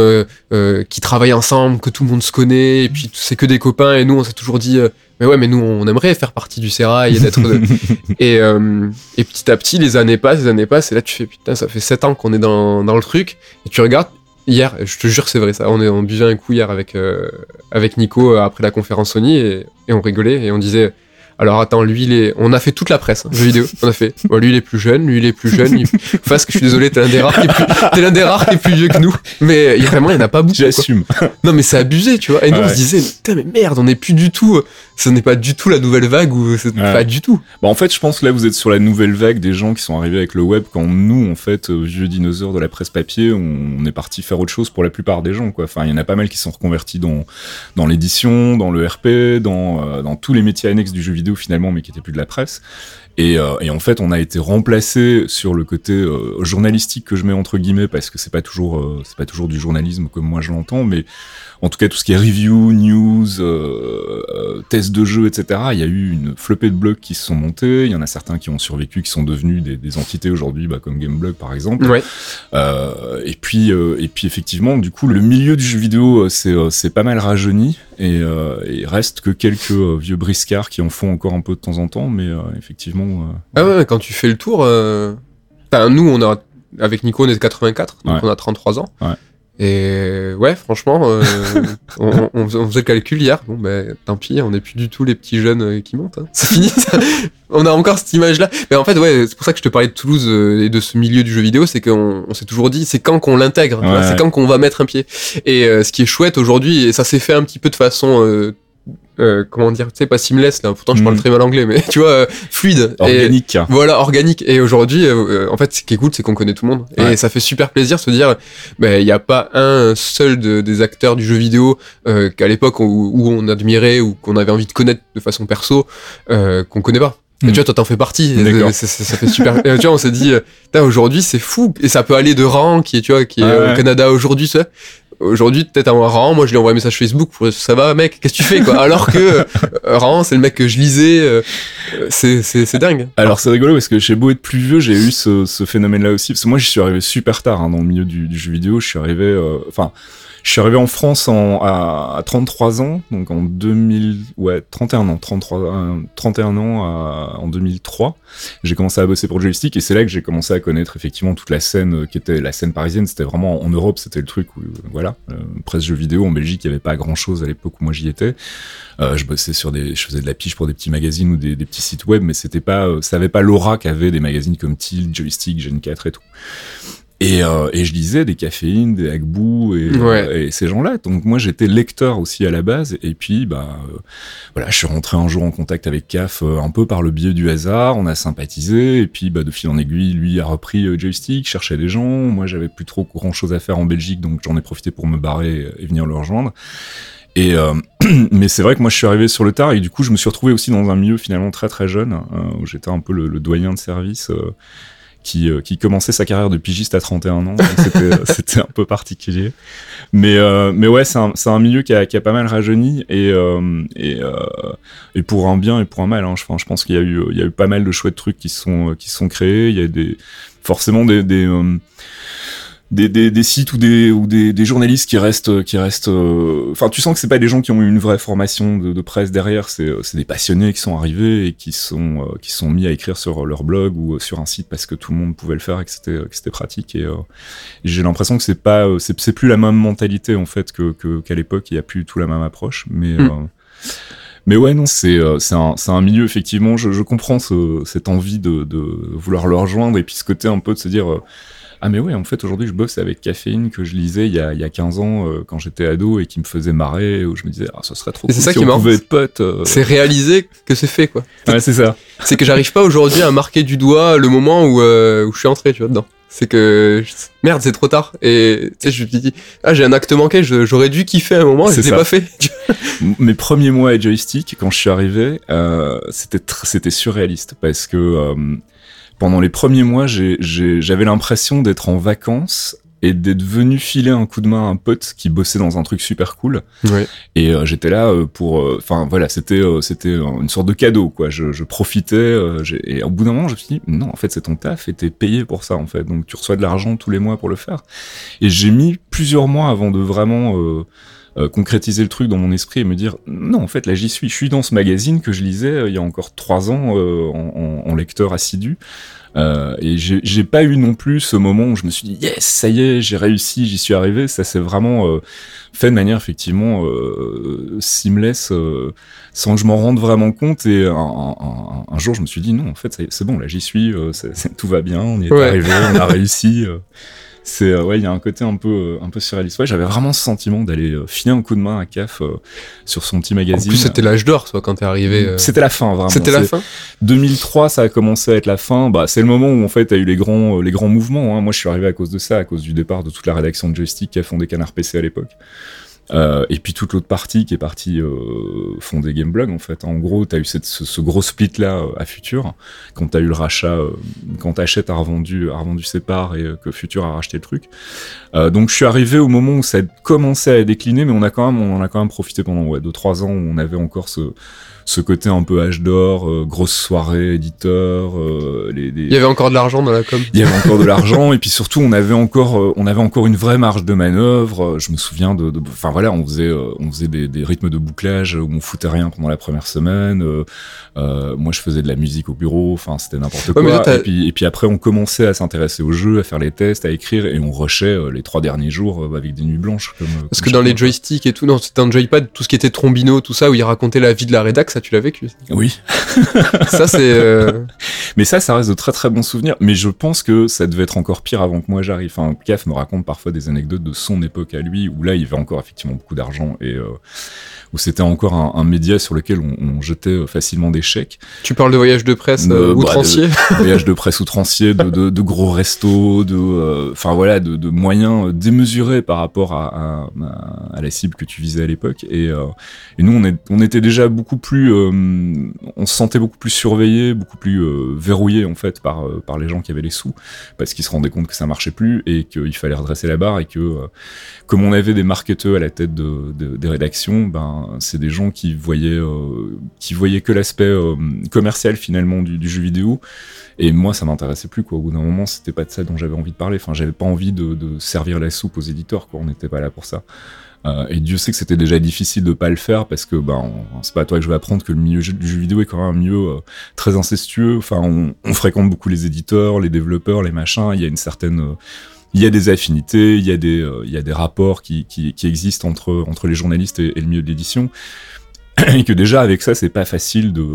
Speaker 1: qui travaille ensemble, que tout le monde se connaît, et puis c'est que des copains. Et nous on s'est toujours dit, mais ouais, mais nous on aimerait faire partie du Sérail et d'être. de- et, et petit à petit les années passent, les années passent, et là tu fais putain, ça fait 7 ans qu'on est dans, dans le truc, et tu regardes. Hier, je te jure que c'est vrai ça. On, est, on buvait un coup hier avec, euh, avec Nico euh, après la conférence Sony et, et on rigolait et on disait alors attends, lui il est. On a fait toute la presse, hein, jeux vidéo. On a fait. Bon, lui il est plus jeune, lui il est plus jeune. Il... Fasque, je suis désolé, t'es l'un des rares qui est plus, t'es l'un des rares qui est plus vieux que nous. Mais vraiment, il y en a pas beaucoup. quoi.
Speaker 2: J'assume.
Speaker 1: Non mais c'est abusé, tu vois. Et nous on se disait, putain mais merde, on n'est plus du tout. Ce n'est pas du tout la nouvelle vague ou c'est
Speaker 2: Ouais.
Speaker 1: pas du tout.
Speaker 2: Bah, en fait, je pense que là, vous êtes sur la nouvelle vague des gens qui sont arrivés avec le web quand nous, en fait, vieux dinosaures de la presse papier, on, on est parti faire autre chose pour la plupart des gens, quoi. Enfin, il y en a pas mal qui sont reconvertis dans, dans l'édition, dans le RP, dans, euh, dans tous les métiers annexes du jeu vidéo finalement, mais qui étaient plus de la presse. Et, euh, et en fait, on a été remplacé sur le côté euh, journalistique que je mets entre guillemets parce que c'est pas toujours euh, c'est pas toujours du journalisme comme moi je l'entends, mais en tout cas tout ce qui est review, news, euh, euh, tests de jeu, etc. Il y a eu une flopée de blogs qui se sont montés. Il y en a certains qui ont survécu, qui sont devenus des, des entités aujourd'hui, bah, comme Gameblog par exemple.
Speaker 1: Ouais.
Speaker 2: Euh, et puis euh, et puis effectivement, du coup, le milieu du jeu vidéo c'est euh, c'est pas mal rajeuni et euh, il reste que quelques vieux briscards qui en font encore un peu de temps en temps, mais euh, effectivement. Euh,
Speaker 1: Ah ouais, quand tu fais le tour. euh, Enfin, nous on a. Avec Nico on est de 84, donc
Speaker 2: Ouais.
Speaker 1: on a 33 ans.
Speaker 2: Ouais.
Speaker 1: Et ouais, franchement, euh, on, on faisait le calcul hier. Bon, ben tant pis, on n'est plus du tout les petits jeunes qui montent. hein. C'est fini. ça. on a encore cette image-là. Mais en fait, ouais, c'est pour ça que je te parlais de Toulouse et de ce milieu du jeu vidéo, c'est qu'on on s'est toujours dit, c'est quand qu'on l'intègre,
Speaker 2: Ouais.
Speaker 1: c'est quand qu'on va mettre un pied. Et euh, ce qui est chouette aujourd'hui, et ça s'est fait un petit peu de façon, euh, euh, comment dire, tu sais, pas seamless là. Pourtant, je parle
Speaker 2: Mhm.
Speaker 1: très mal anglais, mais tu vois, euh, fluide. Et-
Speaker 2: organique.
Speaker 1: voilà, organique. Et aujourd'hui, euh, euh, en fait, ce qui est cool, c'est qu'on connaît tout le monde. Et ça fait super plaisir de se dire, ben, il n'y a pas un seul de- des acteurs du jeu vidéo euh, qu'à l'époque où, où on admirait ou qu'on avait envie de connaître de façon perso, euh, qu'on connaît pas. Et
Speaker 2: Mm.
Speaker 1: tu vois, toi, t'en fais partie. C'est- ça fait super. et tu vois, on s'est dit, aujourd'hui, c'est fou. Et ça peut aller de Ran, qui est, tu vois, qui est
Speaker 2: Ouais,
Speaker 1: au. Canada aujourd'hui, tu sais. Aujourd'hui, peut-être un Ran, moi je lui envoie un message Facebook pour ça va mec, qu'est-ce que tu fais quoi? Alors que euh, Ran, c'est le mec que je lisais, euh, c'est dingue.
Speaker 2: Alors c'est rigolo parce que chez Beau être plus vieux, j'ai eu ce, ce phénomène-là aussi. Parce que moi, j'y suis arrivé super tard hein, dans le milieu du, du jeu vidéo. Je suis arrivé, euh, enfin, je suis arrivé en France en, à, à 33 ans, donc en 2000, ouais, 31 ans, 33, euh, 31 ans à- en 2003. J'ai commencé à bosser pour Joystick et c'est là que j'ai commencé à connaître effectivement toute la scène euh, qui était la scène parisienne. C'était vraiment en Europe, c'était le truc où, euh, voilà, euh, presse jeux vidéo. En Belgique, il n'y avait pas grand-chose à l'époque où moi j'y étais. Euh, je bossais sur des, je faisais de la pige pour des petits magazines ou des, des petits sites web, mais c'était pas, euh, ça pas l'aura qu'avaient des magazines comme Tilt, Joystick, Gen 4 et tout. Et, euh, et je lisais des caféines, des Agbu et,
Speaker 1: Ouais.
Speaker 2: euh, et ces gens-là. Donc moi j'étais lecteur aussi à la base. Et puis bah euh, voilà, je suis rentré un jour en contact avec CAF euh, un peu par le biais du hasard. On a sympathisé et puis bah de fil en aiguille, lui a repris Joystick, cherchait des gens. Moi j'avais plus trop grand chose à faire en Belgique, donc j'en ai profité pour me barrer et venir le rejoindre. Et euh, mais c'est vrai que moi je suis arrivé sur le tard et du coup je me suis retrouvé aussi dans un milieu finalement très très jeune euh, où j'étais un peu le, le doyen de service euh, qui euh, qui commençait sa carrière de pigiste à 31 ans. Donc C'était un peu particulier. Mais euh, mais ouais c'est un milieu qui a pas mal rajeuni et euh, euh, pour un bien et pour un mal. Hein. Enfin, je pense qu'il y a eu pas mal de chouettes trucs qui sont sont créés. Il y a des forcément des euh, des, des, des sites ou des ou des, des journalistes qui restent qui restent euh, enfin tu sens que c'est pas des gens qui ont eu une vraie formation de, de presse derrière c'est euh, c'est des passionnés qui sont arrivés et qui sont euh, qui sont mis à écrire sur leur blog ou euh, sur un site parce que tout le monde pouvait le faire et que c'était que c'était pratique et, euh, et j'ai l'impression que c'est pas euh, c'est c'est plus la même mentalité en fait que qu'à l'époque il y a plus tout la même approche mais
Speaker 1: Mm.
Speaker 2: euh, mais ouais, non, c'est euh, c'est un, c'est un milieu, effectivement, je, je comprends ce, cette envie de, de vouloir le rejoindre et puis ce côté un peu de se dire, euh, ah mais ouais, en fait, aujourd'hui, je bosse avec Caféine que je lisais il y a, il y a 15 ans euh, quand j'étais ado et qui me faisait marrer, où je me disais, ah, ce serait trop cool
Speaker 1: c'est ça
Speaker 2: si
Speaker 1: qui
Speaker 2: on pouvait être potes. euh.
Speaker 1: C'est réaliser que c'est fait quoi.
Speaker 2: Ouais, c'est ça.
Speaker 1: C'est que j'arrive pas aujourd'hui à marquer du doigt le moment où, euh, où je suis entré, tu vois, dedans. C'est que merde, c'est trop tard. Et tu sais, je me dis, ah, j'ai un acte manqué, j'aurais dû kiffer un moment et je
Speaker 2: C'est
Speaker 1: l'ai pas fait.
Speaker 2: Mes premiers mois à joystick, quand je suis arrivé, euh, c'était c'était surréaliste parce que euh, pendant les premiers mois, j'avais l'impression d'être en vacances et d'être venu filer un coup de main à un pote qui bossait dans un truc super cool.
Speaker 1: Ouais.
Speaker 2: Et euh, j'étais là euh, pour, euh, enfin voilà, c'était c'était une sorte de cadeau quoi. Je, je profitais et au bout d'un moment, je me suis dit non, en fait c'est ton taf et t'es payé pour ça en fait, donc tu reçois de l'argent tous les mois pour le faire. Et j'ai mis plusieurs mois avant de vraiment concrétiser le truc dans mon esprit et me dire non en fait là j'y suis je suis dans ce magazine que je lisais il y a encore trois ans en, en, en, lecteur assidu euh, et j'ai pas eu non plus ce moment où je me suis dit yes, ça y est, j'ai réussi, j'y suis arrivé. Ça s'est vraiment euh, fait de manière effectivement euh, seamless, euh, sans que je m'en rende vraiment compte. Et un, un, un, jour, je me suis dit non, en fait, c'est bon, là, j'y suis, euh, tout va bien, on y est arrivé, on a réussi c'est euh, ouais il y a un côté un peu euh, un peu surréaliste. Ouais j'avais vraiment ce sentiment d'aller euh, filer un coup de main à CAF sur son petit magazine.
Speaker 1: En plus c'était l'âge d'or toi quand t'es arrivé
Speaker 2: c'était la fin vraiment.
Speaker 1: C'était la fin
Speaker 2: 2003 ça a commencé à être la fin. Bah c'est le moment où en fait t'as eu les grands les grands mouvements hein. moi je suis arrivé à cause de ça à cause du départ de toute la rédaction de joystick qui a fondé Canard PC à l'époque euh, et puis toute l'autre partie qui est partie euh, fondée Gameblog en fait. En gros, tu as eu ce, gros split là euh, à Future quand tu as eu le rachat, euh, quand Hachette a revendu, a revendu ses parts et que Future a racheté le truc. donc je suis arrivé au moment où ça a commencé à décliner, mais on a quand même, on a quand même profité pendant ouais, 2-3 ans où on avait encore ce, ce côté un peu âge d'or, euh, grosse soirée, éditeur. Euh, les,
Speaker 1: Il y avait encore de l'argent dans la com.
Speaker 2: Il y avait encore de l'argent et puis surtout on avait encore, euh, on avait encore une vraie marge de manœuvre. Je me souviens de, enfin voilà, on faisait, on faisait des, des, rythmes de bouclage où on foutait rien pendant la première semaine. moi je faisais de la musique au bureau, enfin c'était n'importe quoi. et, puis, et puis après on commençait à s'intéresser au jeu, à faire les tests, à écrire et on rushait les trois derniers jours avec des nuits blanches. Comme,
Speaker 1: Parce que dans les joysticks et tout, non, c'était un joypad, tout ce qui était trombino, tout ça, où il racontait la vie de la rédac, ça tu l'as vécu
Speaker 2: Oui.
Speaker 1: ça c'est. Euh,
Speaker 2: mais ça, ça reste de très très bons souvenirs. Mais je pense que ça devait être encore pire avant que moi j'arrive. Enfin, Caf me raconte parfois des anecdotes de son époque à lui, où là il avait encore effectivement beaucoup d'argent et euh, où c'était encore un, média sur lequel on, jetait euh, facilement des chèques.
Speaker 1: Tu parles de voyage de presse euh, bah, outrancier
Speaker 2: Voyage de presse outrancier, de, de, de gros restos, de, enfin voilà, de, de, moyens démesurés par rapport à, à, à, la cible que tu visais à l'époque. Et, et nous, on, est, on était déjà beaucoup plus on se sentait beaucoup plus surveillé, beaucoup plus euh, verrouillé en fait par, euh, par les gens qui avaient les sous, parce qu'ils se rendaient compte que ça marchait plus et qu'il fallait redresser la barre et que euh, comme on avait des marketeurs à la tête de, des rédactions, ben c'est des gens qui voyaient voyaient que l'aspect commercial finalement du, jeu vidéo. Et moi, ça m'intéressait plus, quoi. Au bout d'un moment, c'était pas de ça dont j'avais envie de parler. Enfin, j'avais pas envie de, servir la soupe aux éditeurs, quoi. On n'était pas là pour ça. Euh, et Dieu sait que c'était déjà difficile de pas le faire parce que ben c'est pas à toi que je vais apprendre que le milieu du jeu vidéo est quand même un milieu euh, très incestueux. Enfin, on, fréquente beaucoup les éditeurs, les développeurs, les machins. Il y a une certaine euh, il y a des affinités, il y a des, il y a des rapports qui, qui, qui, existent entre, entre les journalistes et, et le milieu de l'édition. et que déjà avec ça c'est pas facile de,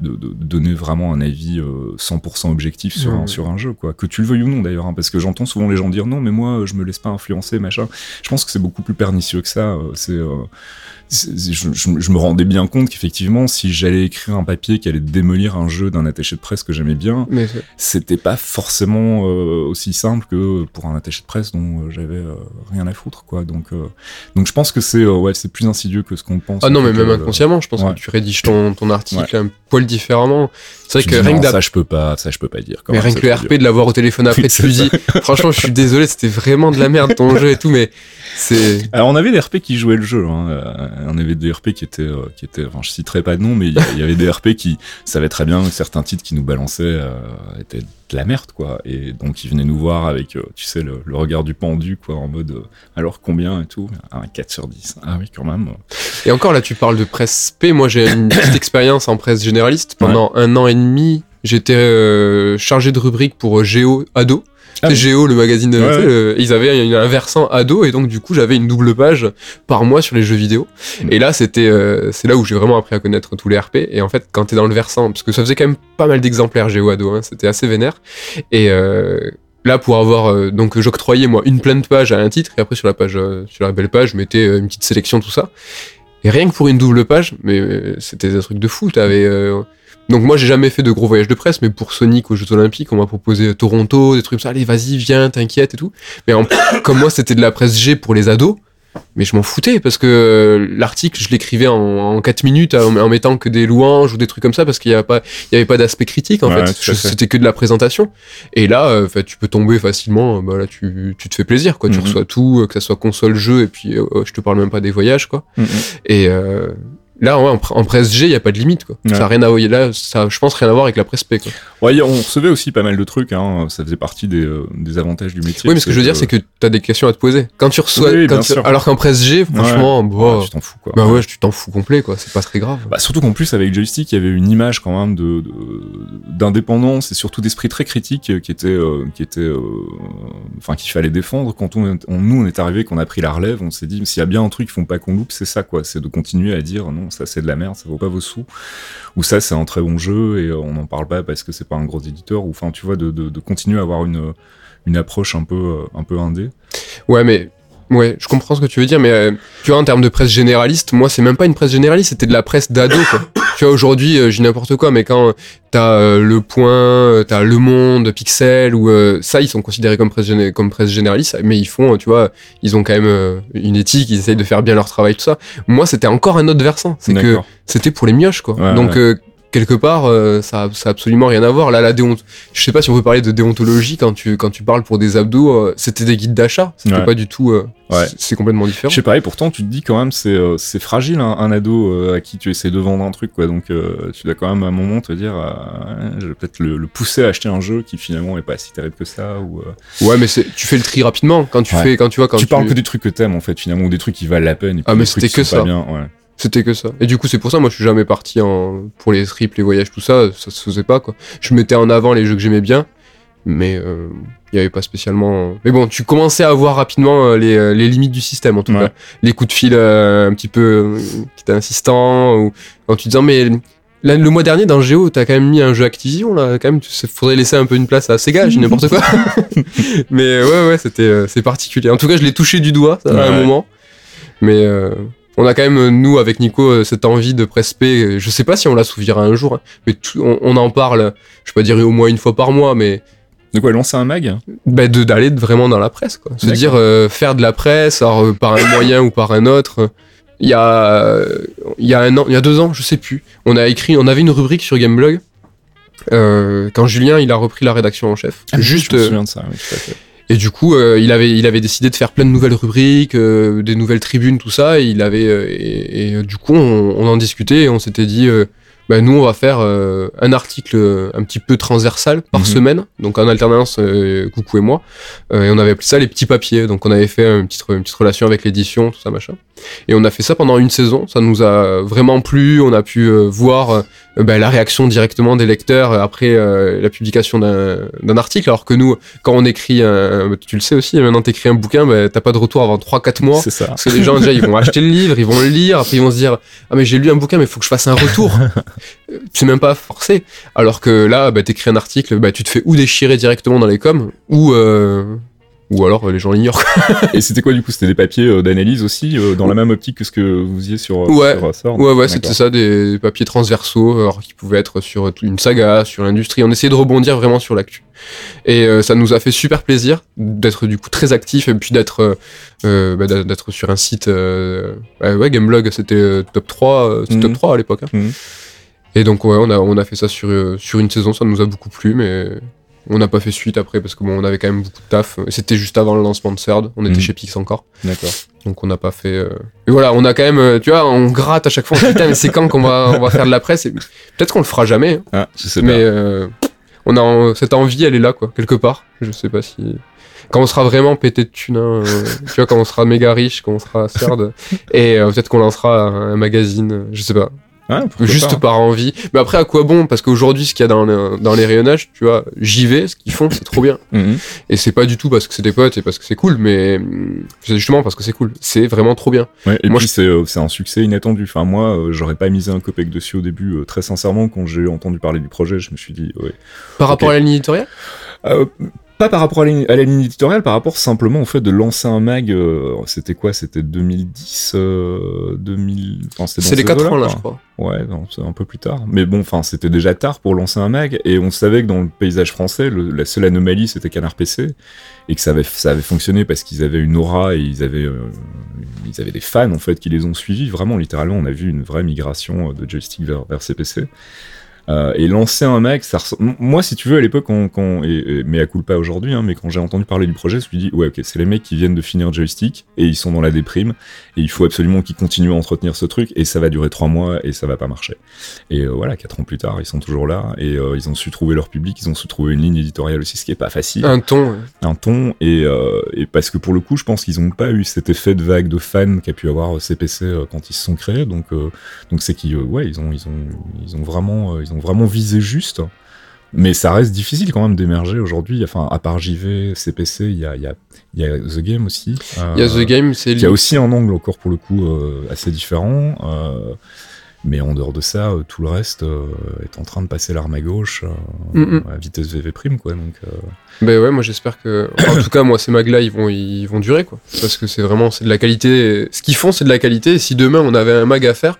Speaker 2: de, de, donner vraiment un avis 100% objectif sur, un, sur un jeu quoi. Que tu le veuilles ou non d'ailleurs hein, parce que j'entends souvent les gens dire non mais moi je me laisse pas influencer machin. Je pense que c'est beaucoup plus pernicieux que ça c'est je, je, me rendais bien compte qu'effectivement, si j'allais écrire un papier qui allait démolir un jeu d'un attaché de presse que j'aimais bien, c'était pas forcément euh, aussi simple que pour un attaché de presse dont euh, j'avais euh, rien à foutre, quoi. Donc, donc je pense que c'est ouais, c'est plus insidieux que ce qu'on pense.
Speaker 1: Ah non, mais même inconsciemment, je pense que tu rédiges ton, ton article un poil différemment. C'est vrai que
Speaker 2: rien que ça, je peux pas, ça, je peux pas dire.
Speaker 1: Mais rien que le RP de l'avoir au téléphone après, tu dis, franchement, je suis désolé, c'était vraiment de la merde ton jeu et tout, mais c'est.
Speaker 2: Alors on avait des RP qui jouaient le jeu. Hein on avait des RP qui étaient, euh, qui étaient, enfin je citerai pas de nom, mais il y, avait des RP qui savaient très bien que certains titres qui nous balançaient euh, étaient de la merde, quoi. Et donc ils venaient nous voir avec, euh, tu sais, le, regard du pendu, quoi, en mode, alors combien et tout. Un 4 sur 10. Ah oui, quand même.
Speaker 1: Et encore là, tu parles de presse P. Moi, j'ai une petite expérience en presse généraliste. Pendant un an et demi, j'étais chargé de rubrique pour Géo Ado. Ah Géo, le magazine de euh, ils avaient un versant ado et donc du coup j'avais une double page par mois sur les jeux vidéo. Mm. Et là c'était, euh, c'est là où j'ai vraiment appris à connaître tous les RP. Et en fait quand t'es dans le versant, parce que ça faisait quand même pas mal d'exemplaires Géo ado, hein, c'était assez vénère. Et euh, là pour avoir donc j'octroyais moi une pleine page à un titre et après sur la page, sur la belle page je mettais une petite sélection tout ça. Et rien que pour une double page, mais c'était des trucs de fou. T'avais donc moi j'ai jamais fait de gros voyages de presse, mais pour Sonic aux Jeux Olympiques, on m'a proposé Toronto, des trucs comme ça, allez vas-y, viens, t'inquiète et tout. Mais en, comme moi c'était de la presse G pour les ados, mais je m'en foutais parce que euh, l'article, je l'écrivais en, en 4 minutes en, en mettant que des louanges ou des trucs comme ça parce qu'il y avait pas, il y avait pas d'aspect critique en
Speaker 2: Ouais,
Speaker 1: fait. C'était que de la présentation. Et là, euh, fait, tu peux tomber facilement. Bah là, tu, tu te fais plaisir quoi. Tu
Speaker 2: Mhm.
Speaker 1: reçois tout, euh, que ça soit console, jeu, et puis euh, je te parle même pas des voyages quoi.
Speaker 2: Mhm.
Speaker 1: Et euh, là, ouais, en, pr- en presse G, il y a pas de limite quoi.
Speaker 2: Ouais.
Speaker 1: Ça a rien à voir. Là, ça, je pense rien à voir avec la presse P quoi.
Speaker 2: Ouais, on recevait aussi pas mal de trucs, hein. ça faisait partie des, euh, des avantages du métier.
Speaker 1: Oui, mais ce que je veux dire, c'est que t'as des questions à te poser. Quand tu reçois,
Speaker 2: Oui,
Speaker 1: quand tu- alors qu'en presse G, franchement, bah,
Speaker 2: tu t'en fous quoi.
Speaker 1: bah ouais, tu t'en fous complet quoi. C'est pas très grave.
Speaker 2: Bah, surtout qu'en plus avec Joystick, il y avait une image quand même de d'indépendance et surtout d'esprit très critique euh, qui était euh, qui était euh, enfin qu'il fallait défendre. Quand on, on- nous on est arrivé, qu'on a pris la relève, on s'est dit s'il y a bien un truc qu'il faut pas qu'on loupe, c'est ça quoi, c'est de continuer à dire non ça c'est de la merde, ça vaut pas vos sous, ou ça c'est un très bon jeu et euh, on n'en parle pas parce que c'est pas un gros éditeur, ou enfin tu vois de, continuer à avoir une une approche un peu euh, un peu indé.
Speaker 1: Ouais, mais ouais, je comprends ce que tu veux dire, mais euh, tu vois, en termes de presse généraliste, moi, c'est même pas une presse généraliste, c'était de la presse d'ado, quoi. Tu vois, aujourd'hui, euh, dis n'importe quoi, mais quand euh, t'as euh, Le Point, t'as Le Monde, Pixel, ou euh, ça, ils sont considérés comme presse, géné- comme presse généraliste, mais ils font, tu vois, ils ont quand même une éthique, ils essayent de faire bien leur travail, tout ça. Moi, c'était encore un autre versant, c'est que c'était pour les mioches, quoi.
Speaker 2: Ouais,
Speaker 1: Donc,
Speaker 2: ouais.
Speaker 1: Quelque part, euh, ça, ça a absolument rien à voir. Là, la déont... je sais pas si on peut parler de déontologie quand tu, quand tu parles pour des abdos, euh, c'était des guides d'achat, c'était
Speaker 2: Ouais.
Speaker 1: pas du tout. euh,
Speaker 2: Ouais.
Speaker 1: c'est- complètement différent.
Speaker 2: Je sais pas, et pourtant tu te dis quand même c'est c'est fragile un, un ado à qui tu essaies de vendre un truc quoi, donc tu dois quand même à un moment te dire je vais peut-être le, le pousser à acheter un jeu qui finalement est pas si terrible que ça ou
Speaker 1: Ouais, mais tu fais le tri rapidement quand tu
Speaker 2: Ouais.
Speaker 1: fais, quand tu vois, quand
Speaker 2: tu parles que des trucs que t'aimes en fait finalement ou des trucs qui valent la peine et
Speaker 1: Ah, mais c'était que
Speaker 2: pas
Speaker 1: ça.
Speaker 2: bien.
Speaker 1: C'était que ça. Et du coup, c'est pour ça, moi, je suis jamais parti en pour les triples, les voyages, tout ça, ça se faisait pas quoi. Je mettais en avant les jeux que j'aimais bien, mais euh, il y avait pas spécialement. Mais bon, tu commençais à voir rapidement euh, les, euh, les limites du système en tout
Speaker 2: Ouais.
Speaker 1: cas. Les coups de fil euh, un petit peu euh, qui étaient insistants ou quand tu disais mais Là, le mois dernier, dans Géo, t'as quand même mis un jeu Activision, là, quand même, tu sais, faudrait laisser un peu une place à Sega, j'ai n'importe quoi. Mais euh, ouais, ouais, c'était, euh, c'est particulier. En tout cas, je l'ai touché du doigt, ça, à un
Speaker 2: Ouais.
Speaker 1: moment. Mais euh, on a quand même, euh, nous, avec Nico, euh, cette envie de presse P. euh, Je sais pas si on l'assouvira un jour, hein, mais tout- on, on en parle, je vais pas dire au moins une fois par mois, mais
Speaker 2: De quoi lancer un mag?
Speaker 1: bah, de d'aller vraiment dans la presse, quoi. Se dire, euh, faire de la presse, alors, par un moyen ou par un autre. Il y a, il y a un an, il y a deux ans, je sais plus. On a écrit, on avait une rubrique sur Gameblog. Euh, quand Julien il a repris la rédaction en chef, juste
Speaker 2: je me souviens de ça, oui, tout à fait.
Speaker 1: Et du coup, euh, il avait, il avait décidé de faire plein de nouvelles rubriques, euh, des nouvelles tribunes, tout ça. Et il avait, euh, et, et, du coup, on, on en discutait et on s'était dit, euh, bah, nous, on va faire euh, un article euh, un petit peu transversal par
Speaker 2: Mhm.
Speaker 1: semaine, donc en alternance, euh, Coucou et moi. Euh, et on avait appelé ça les petits papiers. Donc on avait fait une petite, une petite relation avec l'édition, tout ça, machin. Et on a fait ça pendant une saison. Ça nous a vraiment plu. On a pu euh, voir euh, bah, la réaction directement des lecteurs euh, après euh, la publication d'un article. Alors que nous, quand on écrit un, tu le sais aussi, maintenant t'écris un bouquin, bah, t'as pas de retour avant 3-4 mois.
Speaker 2: C'est ça.
Speaker 1: Parce que les gens, déjà, ils vont acheter le livre, ils vont le lire, après ils vont se dire Ah, mais j'ai lu un bouquin, mais il faut que je fasse un retour. Euh, C'est même pas forcé. Alors que là, bah, t'écris un article, bah, tu te fais ou déchirer directement dans les coms, ou, euh, ou alors euh, les gens l'ignorent.
Speaker 2: Et c'était quoi du coup? C'était des papiers euh, d'analyse aussi, euh, dans la même optique que ce que vous faisiez sur,
Speaker 1: Ouais.
Speaker 2: sur Sword
Speaker 1: Ouais, ouais, c'était ça, des papiers transversaux, alors qui pouvaient être sur une saga, sur l'industrie. On essayait de rebondir vraiment sur l'actu. Et euh, ça nous a fait super plaisir d'être du coup très actif et puis d'être euh, bah, d'être sur un site. Euh, ouais, ouais, Gameblog, c'était top 3, euh, c'était
Speaker 2: Mhm.
Speaker 1: top 3 à l'époque. hein.
Speaker 2: Mhm.
Speaker 1: Et donc, ouais, on a, on a fait ça sur, sur une saison, ça nous a beaucoup plu, mais on n'a pas fait suite après parce que bon, on avait quand même beaucoup de taf. C'était juste avant le lancement de CERD, on était
Speaker 2: Mhm.
Speaker 1: chez Pix encore.
Speaker 2: D'accord.
Speaker 1: Donc on n'a pas fait. euh, Et voilà, on a quand même, euh, tu vois, on gratte à chaque fois. On se dit, Putain, mais c'est quand qu'on va, on va faire de la presse? Et Peut-être qu'on le fera jamais, hein,
Speaker 2: Ah, je sais
Speaker 1: mais euh, on a en- cette envie, elle est là, quoi, quelque part. Je sais pas si. Quand on sera vraiment pété de thunes, hein, euh, tu vois, quand on sera méga riche, quand on sera CERD, et euh, peut-être qu'on lancera un, un magazine, je sais pas, Juste
Speaker 2: pas.
Speaker 1: par envie. Mais après, à quoi bon? Parce qu'aujourd'hui, ce qu'il y a dans, le- dans les rayonnages, tu vois, j'y vais, ce qu'ils font, c'est trop bien.
Speaker 2: Mhm.
Speaker 1: Et c'est pas du tout parce que c'est des potes et parce que c'est cool, mais hum, c'est justement parce que c'est cool. C'est vraiment trop bien.
Speaker 2: Ouais, et
Speaker 1: Moi,
Speaker 2: puis c'est euh, c'est un succès inattendu. Enfin moi, euh, j'aurais pas misé un copec dessus au début. euh, très sincèrement, quand j'ai entendu parler du projet, je me suis dit ouais.
Speaker 1: Par rapport à la ligne éditoriale?
Speaker 2: Euh, pas par rapport à la, ligne éditoriale, par rapport simplement au fait de lancer un mag. euh, c'était quoi C'était 2010, euh, 2000. enfin,
Speaker 1: C'est les
Speaker 2: ces
Speaker 1: 4
Speaker 2: eaux-là,
Speaker 1: ans là, je crois.
Speaker 2: Ouais, non, c'est un peu plus tard. Mais bon, enfin, c'était déjà tard pour lancer un mag, et on savait que dans le paysage français, le- la seule anomalie, c'était Canard PC, et que ça avait, ça avait fonctionné parce qu'ils avaient une aura et ils avaient, euh, ils avaient des fans en fait qui les ont suivis. Vraiment, littéralement, on a vu une vraie migration euh, de joystick vers, vers CPC. Euh, et lancer un mag, ça moi, si tu veux, à l'époque, quand, quand, et, et, mais à coup pas aujourd'hui, hein, mais quand j'ai entendu parler du projet, je me suis dit, ouais, ok, c'est les mecs qui viennent de finir joystick et ils sont dans la déprime et il faut absolument qu'ils continuent à entretenir ce truc et ça va durer trois mois et ça va pas marcher. Et euh, voilà, quatre ans plus tard, ils sont toujours là et euh, ils ont su trouver leur public, ils ont su trouver une ligne éditoriale aussi, ce qui est pas facile,
Speaker 1: Un ton. ouais.
Speaker 2: un ton et, euh, et parce que pour le coup, je pense qu'ils ont pas eu cet effet de vague de fans qu'a pu avoir CPC quand ils se sont créés, donc euh, donc c'est qu'ils, ouais, ils ont ils ont ils ont vraiment ils ont vraiment visé juste. Mais ça reste difficile quand même d'émerger aujourd'hui. Enfin, à part JV, CPC, il y a, il y, a, y a The Game aussi.
Speaker 1: Il y a
Speaker 2: Euh,
Speaker 1: The Game, c'est
Speaker 2: il y a aussi un angle encore pour le coup euh, assez différent. euh, mais en dehors de ça, euh, tout le reste euh, est en train de passer l'arme à gauche euh,
Speaker 1: Mm,
Speaker 2: à vitesse VV prime quoi. Donc euh,
Speaker 1: Ben ouais, moi j'espère que. En tout cas, moi ces mags là, ils vont, ils vont durer quoi. Parce que c'est vraiment, c'est de la qualité. Ce qu'ils font, c'est de la qualité. Et si demain on avait un mag à faire,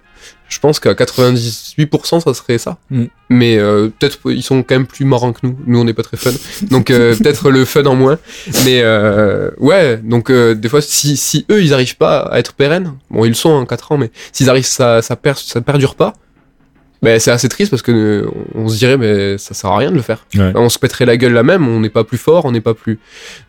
Speaker 1: je pense qu'à 98% ça serait ça.
Speaker 2: Mm.
Speaker 1: Mais euh, peut-être ils sont quand même plus marrants que nous. Nous on n'est pas très fun. Donc euh, peut-être le fun en moins. Mais euh, ouais, donc euh, des fois, si, si eux ils arrivent pas à être pérennes, bon ils le sont en 4 ans, mais s'ils arrivent, ça, ça, per, ça perdure pas. Ben, c'est assez triste parce que euh, on se dirait mais ça sert à rien de le faire.
Speaker 2: ouais.
Speaker 1: On se pèterait la gueule la même, on n'est pas plus fort, on n'est pas plus.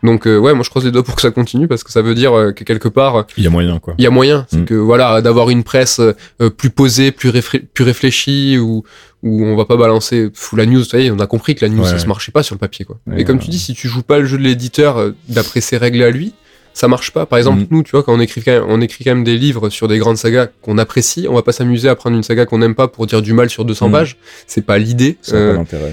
Speaker 1: Donc euh, ouais, moi je croise les doigts pour que ça continue parce que ça veut dire euh, que quelque part euh,
Speaker 2: il y a moyen quoi.
Speaker 1: il y a moyen, c'est
Speaker 2: Mm.
Speaker 1: que voilà d'avoir une presse euh, plus posée, plus, réfré- plus réfléchie où où on va pas balancer fou la news. Vous savez, on a compris que la news
Speaker 2: Ouais.
Speaker 1: ça se marchait pas sur le papier quoi. Et comme tu dis, si tu joues pas le jeu de l'éditeur d'après ses règles à lui, ça marche pas. Par exemple,
Speaker 2: Mm.
Speaker 1: nous, tu vois, quand on écrit, quand même, on écrit quand même des livres sur des grandes sagas qu'on apprécie, on va pas s'amuser à prendre une saga qu'on n'aime pas pour dire du mal sur 200
Speaker 2: Mm.
Speaker 1: pages. C'est pas l'idée. Euh,
Speaker 2: pas d'intérêt.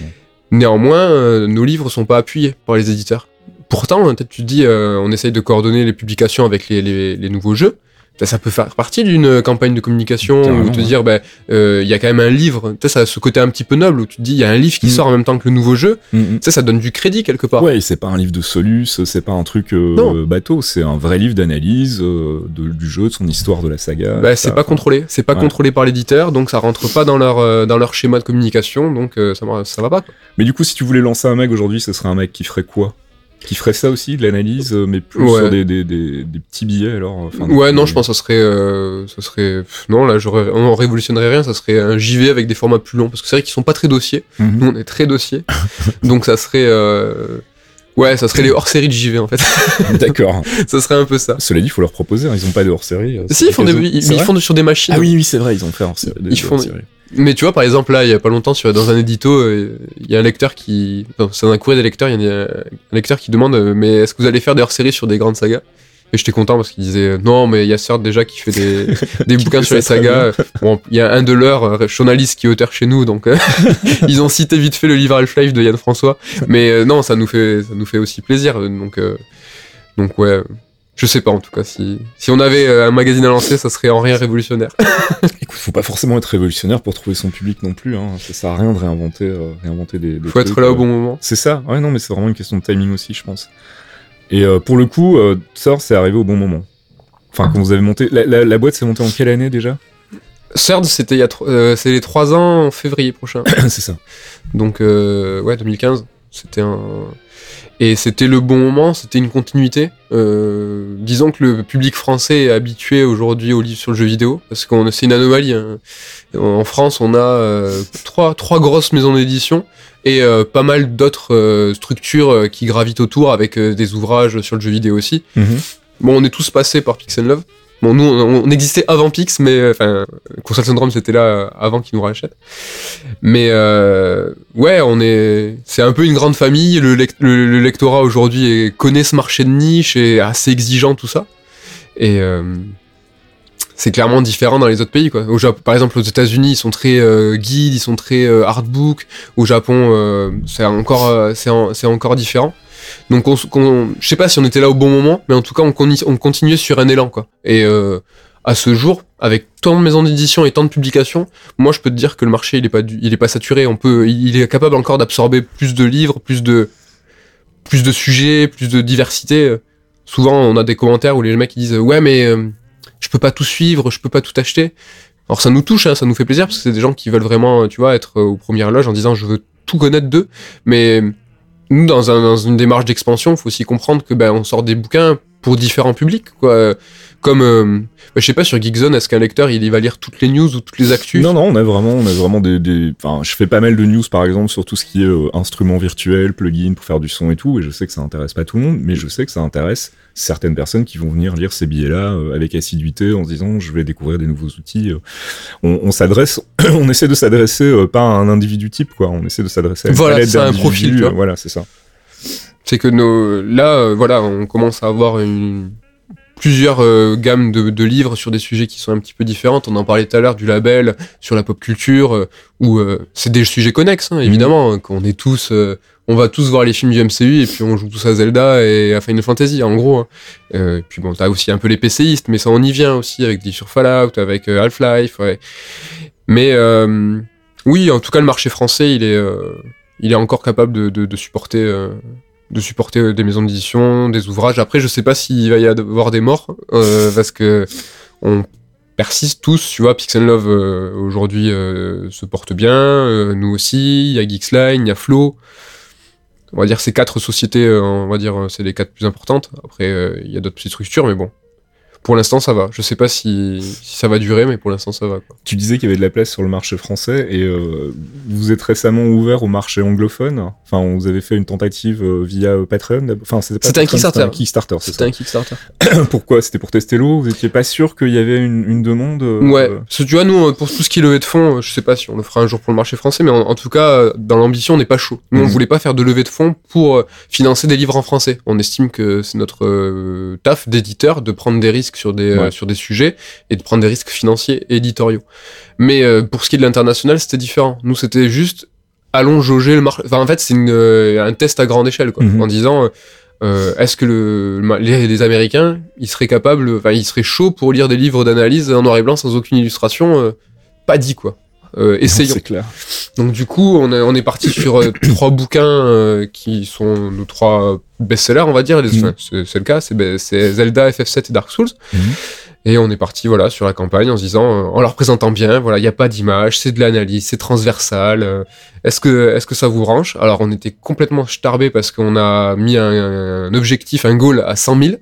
Speaker 2: non.
Speaker 1: Néanmoins, euh, nos livres sont pas appuyés par les éditeurs. Pourtant, hein, peut-être tu te dis, euh, on essaye de coordonner les publications avec les, les- les nouveaux jeux. Ça, ça peut faire partie d'une euh, campagne de communication ou te
Speaker 2: ouais.
Speaker 1: dire, ben, euh, il y a quand même un livre. Tu sais, ça a ce côté un petit peu noble où tu te dis, il y a un livre qui
Speaker 2: Mm.
Speaker 1: sort en même temps que le nouveau jeu.
Speaker 2: Mm, mm.
Speaker 1: Tu sais, ça donne du crédit quelque part.
Speaker 2: Ouais, c'est pas un livre de Solus, c'est pas un truc euh, bateau, c'est un vrai livre d'analyse euh, du jeu, de son histoire, de la saga.
Speaker 1: Bah, c'est
Speaker 2: ça.
Speaker 1: pas contrôlé, c'est pas
Speaker 2: Ouais.
Speaker 1: contrôlé par l'éditeur, donc ça rentre pas dans leur dans leur schéma de communication, donc ça, va- ça va pas. Quoi.
Speaker 2: Mais du coup, si tu voulais lancer un mec aujourd'hui, ce serait un mec qui ferait quoi? Qui ferait ça aussi, de l'analyse, euh, mais plus
Speaker 1: Ouais.
Speaker 2: sur des, des, des, des petits billets alors enfin,
Speaker 1: ouais, non, je pense que ça serait, euh, ça serait, non, là, on révolutionnerait rien, ça serait un JV avec des formats plus longs, parce que c'est vrai qu'ils sont pas très dossiers.
Speaker 2: Mhm.
Speaker 1: Nous, on est très dossiers, donc ça serait, euh, ouais, ça serait les hors-séries de JV en fait.
Speaker 2: D'accord.
Speaker 1: ça serait un peu ça.
Speaker 2: Cela dit, il faut leur proposer, hein, ils ont pas de hors-série. euh,
Speaker 1: Si, ils font des, ils, ils font sur des machines.
Speaker 2: Ah oui, oui, c'est vrai, ils ont fait hors-série.
Speaker 1: Ils font-
Speaker 2: hors-séries.
Speaker 1: Mais tu vois, par exemple, là, il y a pas longtemps, sur, dans un édito, euh, il y a un lecteur qui. Non, c'est un courrier des lecteurs, il y a un, un lecteur qui demande euh, Mais est-ce que vous allez faire des hors-séries sur des grandes sagas? Et j'étais content parce qu'il disait euh, Non, mais il y a certes déjà qui fait des, des bouquins sur les sagas. Bon, il y a un de leurs euh, journalistes qui est auteur chez nous, donc euh, ils ont cité vite fait le livre Half-Life de Yann François. Mais euh, non, ça nous fait, ça nous fait aussi plaisir. euh, Donc, euh, donc ouais. Je sais pas en tout cas si si on avait euh, un magazine à lancer, ça serait en rien révolutionnaire.
Speaker 2: Écoute, faut pas forcément être révolutionnaire pour trouver son public non plus. Hein. Ça sert à rien de réinventer, euh, réinventer des, des
Speaker 1: Faut être là au
Speaker 2: euh,
Speaker 1: bon moment.
Speaker 2: C'est ça, ouais, non, mais c'est vraiment une question de timing aussi, je pense. Et euh, pour le coup, ça, c'est arrivé au bon moment. Enfin, quand vous avez monté. La, la- la boîte s'est montée en quelle année déjà?
Speaker 1: Third, c'était il y a c'est les 3 ans en février prochain.
Speaker 2: C'est ça.
Speaker 1: Donc ouais, 2015, c'était un et c'était le bon moment, c'était une continuité. Euh, disons que le public français est habitué aujourd'hui aux livres sur le jeu vidéo parce qu'on c'est une anomalie. hein. En France, on a euh, trois trois grosses maisons d'édition et euh, pas mal d'autres structures qui gravitent autour avec des ouvrages sur le jeu vidéo aussi.
Speaker 2: Mhm.
Speaker 1: Bon, on est tous passés par Pix and Love. Nous, on, existait avant Pix, mais euh, enfin, Console Syndrome, c'était là euh, avant qu'ils nous rachètent. Mais euh, ouais, on est, c'est un peu une grande famille. Le, lec- le, le lectorat aujourd'hui connaît ce marché de niche et assez exigeant tout ça. Et c'est clairement différent dans les autres pays, quoi. Au Japon, par exemple, aux États-Unis, ils sont très euh, guides, ils sont très euh, artbook. Au Japon, c'est encore, c'est en- c'est encore différent. Donc, on, je sais pas si on était là au bon moment, mais en tout cas, on, continuait sur un élan, quoi. Et euh, à ce jour, avec tant de maisons d'édition et tant de publications, moi, je peux te dire que le marché, il est pas, saturé. On peut, il est capable encore d'absorber plus de livres, plus de, plus de sujets, plus de diversité. Souvent, on a des commentaires où les mecs ils disent ouais mais euh, je peux pas tout suivre, je peux pas tout acheter. Alors ça nous touche, hein, ça nous fait plaisir parce que c'est des gens qui veulent vraiment, tu vois, être euh, aux premières loges en disant je veux tout connaître d'eux. Mais nous, dans, un, dans une démarche d'expansion, il faut aussi comprendre que ben on sort des bouquins pour différents publics. Comme, euh, bah, je sais pas, sur Geekzone, est-ce qu'un lecteur, il, va lire toutes les news ou toutes les actus?
Speaker 2: Non, non, on a vraiment, vraiment des, je fais pas mal de news, par exemple, sur tout ce qui est euh, instruments virtuels, plugins pour faire du son et tout, et je sais que ça intéresse pas tout le monde, mais je sais que ça intéresse certaines personnes qui vont venir lire ces billets-là euh, avec assiduité en se disant, je vais découvrir des nouveaux outils. On, on s'adresse, on essaie de s'adresser pas à un individu type, quoi. On essaie de s'adresser à une
Speaker 1: Voilà, c'est un profil,
Speaker 2: euh, Voilà, c'est ça.
Speaker 1: c'est que nos, là, euh, voilà, on commence à avoir une, plusieurs euh, gammes de, de livres sur des sujets qui sont un petit peu différentes. On en parlait tout à l'heure du label sur la pop culture, euh, où euh, c'est des sujets connexes, hein, évidemment, hein, qu'on est tous, euh, on va tous voir les films du MCU et puis on joue tous à Zelda et à Final Fantasy, en gros. hein. Euh, puis bon, t'as aussi un peu les PCistes, mais ça on y vient aussi avec des sur Fallout, avec euh, Half-Life. Mais euh, oui, en tout cas, le marché français, il est, il est encore capable de, supporter, de supporter des maisons d'édition, des ouvrages. Après, je sais pas s'il va y avoir des morts, parce que on persiste tous, tu vois. Pixel Love aujourd'hui se porte bien, nous aussi. Il y a Geeksline, il y a Flow. On va dire ces quatre sociétés, euh, on va dire euh, c'est les quatre plus importantes. Après, euh, il y a d'autres petites structures, mais bon. Pour l'instant, ça va. Je sais pas si, si ça va durer, mais pour l'instant, ça va. Quoi.
Speaker 2: Tu disais qu'il y avait de la place sur le marché français et euh, vous êtes récemment ouvert au marché anglophone? Enfin, vous avez fait une tentative euh, via Patreon. Enfin, c'était
Speaker 1: un Kickstarter.
Speaker 2: C'était un Kickstarter, c'est
Speaker 1: C'était
Speaker 2: ça.
Speaker 1: un Kickstarter.
Speaker 2: Pourquoi? C'était pour tester l'eau? Vous étiez pas sûr qu'il y avait une, une demande euh,
Speaker 1: Ouais, parce que tu vois, nous, pour tout ce qui est levée de fonds, je sais pas si on le fera un jour pour le marché français, mais en, en tout cas, dans l'ambition, on n'est pas chaud. Nous, on
Speaker 2: Mhm.
Speaker 1: voulait pas faire de levée de fonds pour financer des livres en français. On estime que c'est notre taf d'éditeur de prendre des risques sur des, euh, sur des sujets et de prendre des risques financiers et éditoriaux. Mais euh, pour ce qui est de l'international, c'était différent. Nous, c'était juste, allons jauger le marché. Enfin, en fait, c'est euh, un test à grande échelle, quoi.
Speaker 2: Mhm.
Speaker 1: En disant, euh, est-ce que le, les, les Américains, ils seraient capables, enfin, ils seraient chauds pour lire des livres d'analyse en noir et blanc sans aucune illustration euh, Pas dit, quoi. Euh, essayons.
Speaker 2: Clair.
Speaker 1: Donc du coup, on est, on est parti sur euh, trois bouquins euh, qui sont nos trois best-sellers, on va dire.
Speaker 2: Mhm.
Speaker 1: c'est le cas, c'est ben, Zelda, FF7 et Dark Souls.
Speaker 2: Mhm.
Speaker 1: Et on est parti voilà sur la campagne en se disant, euh, en leur présentant bien, voilà, il n'y a pas d'image, c'est de l'analyse, c'est transversal. euh, est-ce que est-ce que ça vous branche Alors on était complètement starbé parce qu'on a mis un, un objectif, un goal à 100 000.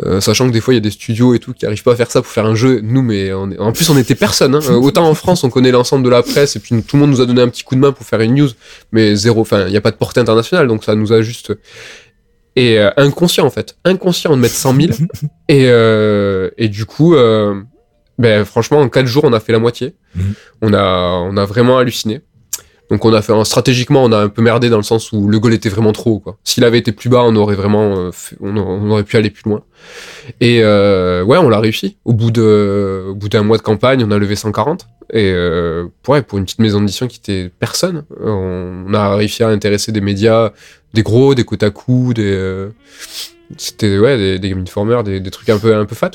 Speaker 1: Euh, sachant que des fois il y a des studios et tout qui arrivent pas à faire ça pour faire un jeu, nous mais on est- en plus on était personne. Hein. Euh, Autant en France on connaît l'ensemble de la presse et puis nous, tout le monde nous a donné un petit coup de main pour faire une news, mais zéro. Enfin il n'y a pas de portée internationale donc ça nous a juste et euh, inconscient en fait, inconscient de mettre 100 000 et et du coup ben franchement en 4 jours on a fait la moitié.
Speaker 2: Mhm.
Speaker 1: On a on a vraiment halluciné. Donc on a fait stratégiquement on a un peu merdé dans le sens où le goal était vraiment trop. S'il avait été plus bas on aurait vraiment euh, on, aurait, pu aller plus loin. Et euh, ouais on l'a réussi. Au bout de au bout d'un mois de campagne on a levé 140 et euh, pour une petite maison d'édition qui était personne on, a réussi à intéresser des médias des gros des Kotaku des euh, c'était ouais des, Game Informer des, des trucs un peu un peu fat.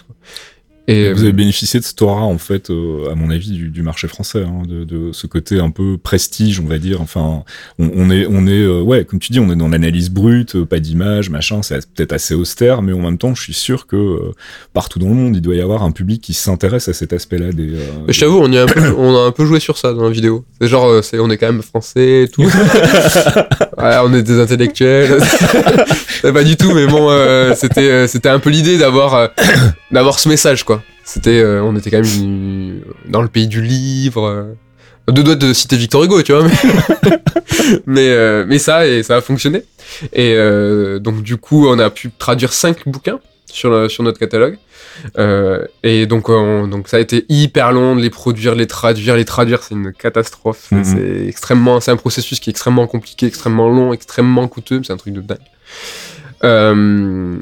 Speaker 1: Et
Speaker 2: Vous avez bénéficié de cette aura, en fait, euh, à mon avis, du, du marché français, hein, de, de ce côté un peu prestige, on va dire. Enfin, on, on est, on est, euh, ouais, comme tu dis, on est dans l'analyse brute, euh, pas d'image, machin. C'est peut-être assez austère, mais en même temps, je suis sûr que euh, partout dans le monde, il doit y avoir un public qui s'intéresse à cet aspect-là des. euh,
Speaker 1: Mais je t'avoue, on, y a un peu, on a un peu joué sur ça dans la vidéo. C'est genre, euh, c'est, on est quand même français et tout. ouais, on est des intellectuels. Pas du tout, mais bon, euh, c'était, euh, c'était un peu l'idée d'avoir, euh, d'avoir ce message, quoi. C'était, euh, on était quand même une- dans le pays du livre. euh, deux doigts de citer Victor Hugo, tu vois. Mais, mais, euh, mais ça, et ça a fonctionné. Et euh, donc, du coup, on a pu traduire cinq bouquins sur, le- sur notre catalogue. Et donc, on- donc ça a été hyper long de les produire, les traduire, les traduire, c'est une catastrophe.
Speaker 2: Mhm.
Speaker 1: C'est extrêmement, c'est un processus qui est extrêmement compliqué, extrêmement long, extrêmement coûteux. C'est un truc de dingue. Euh,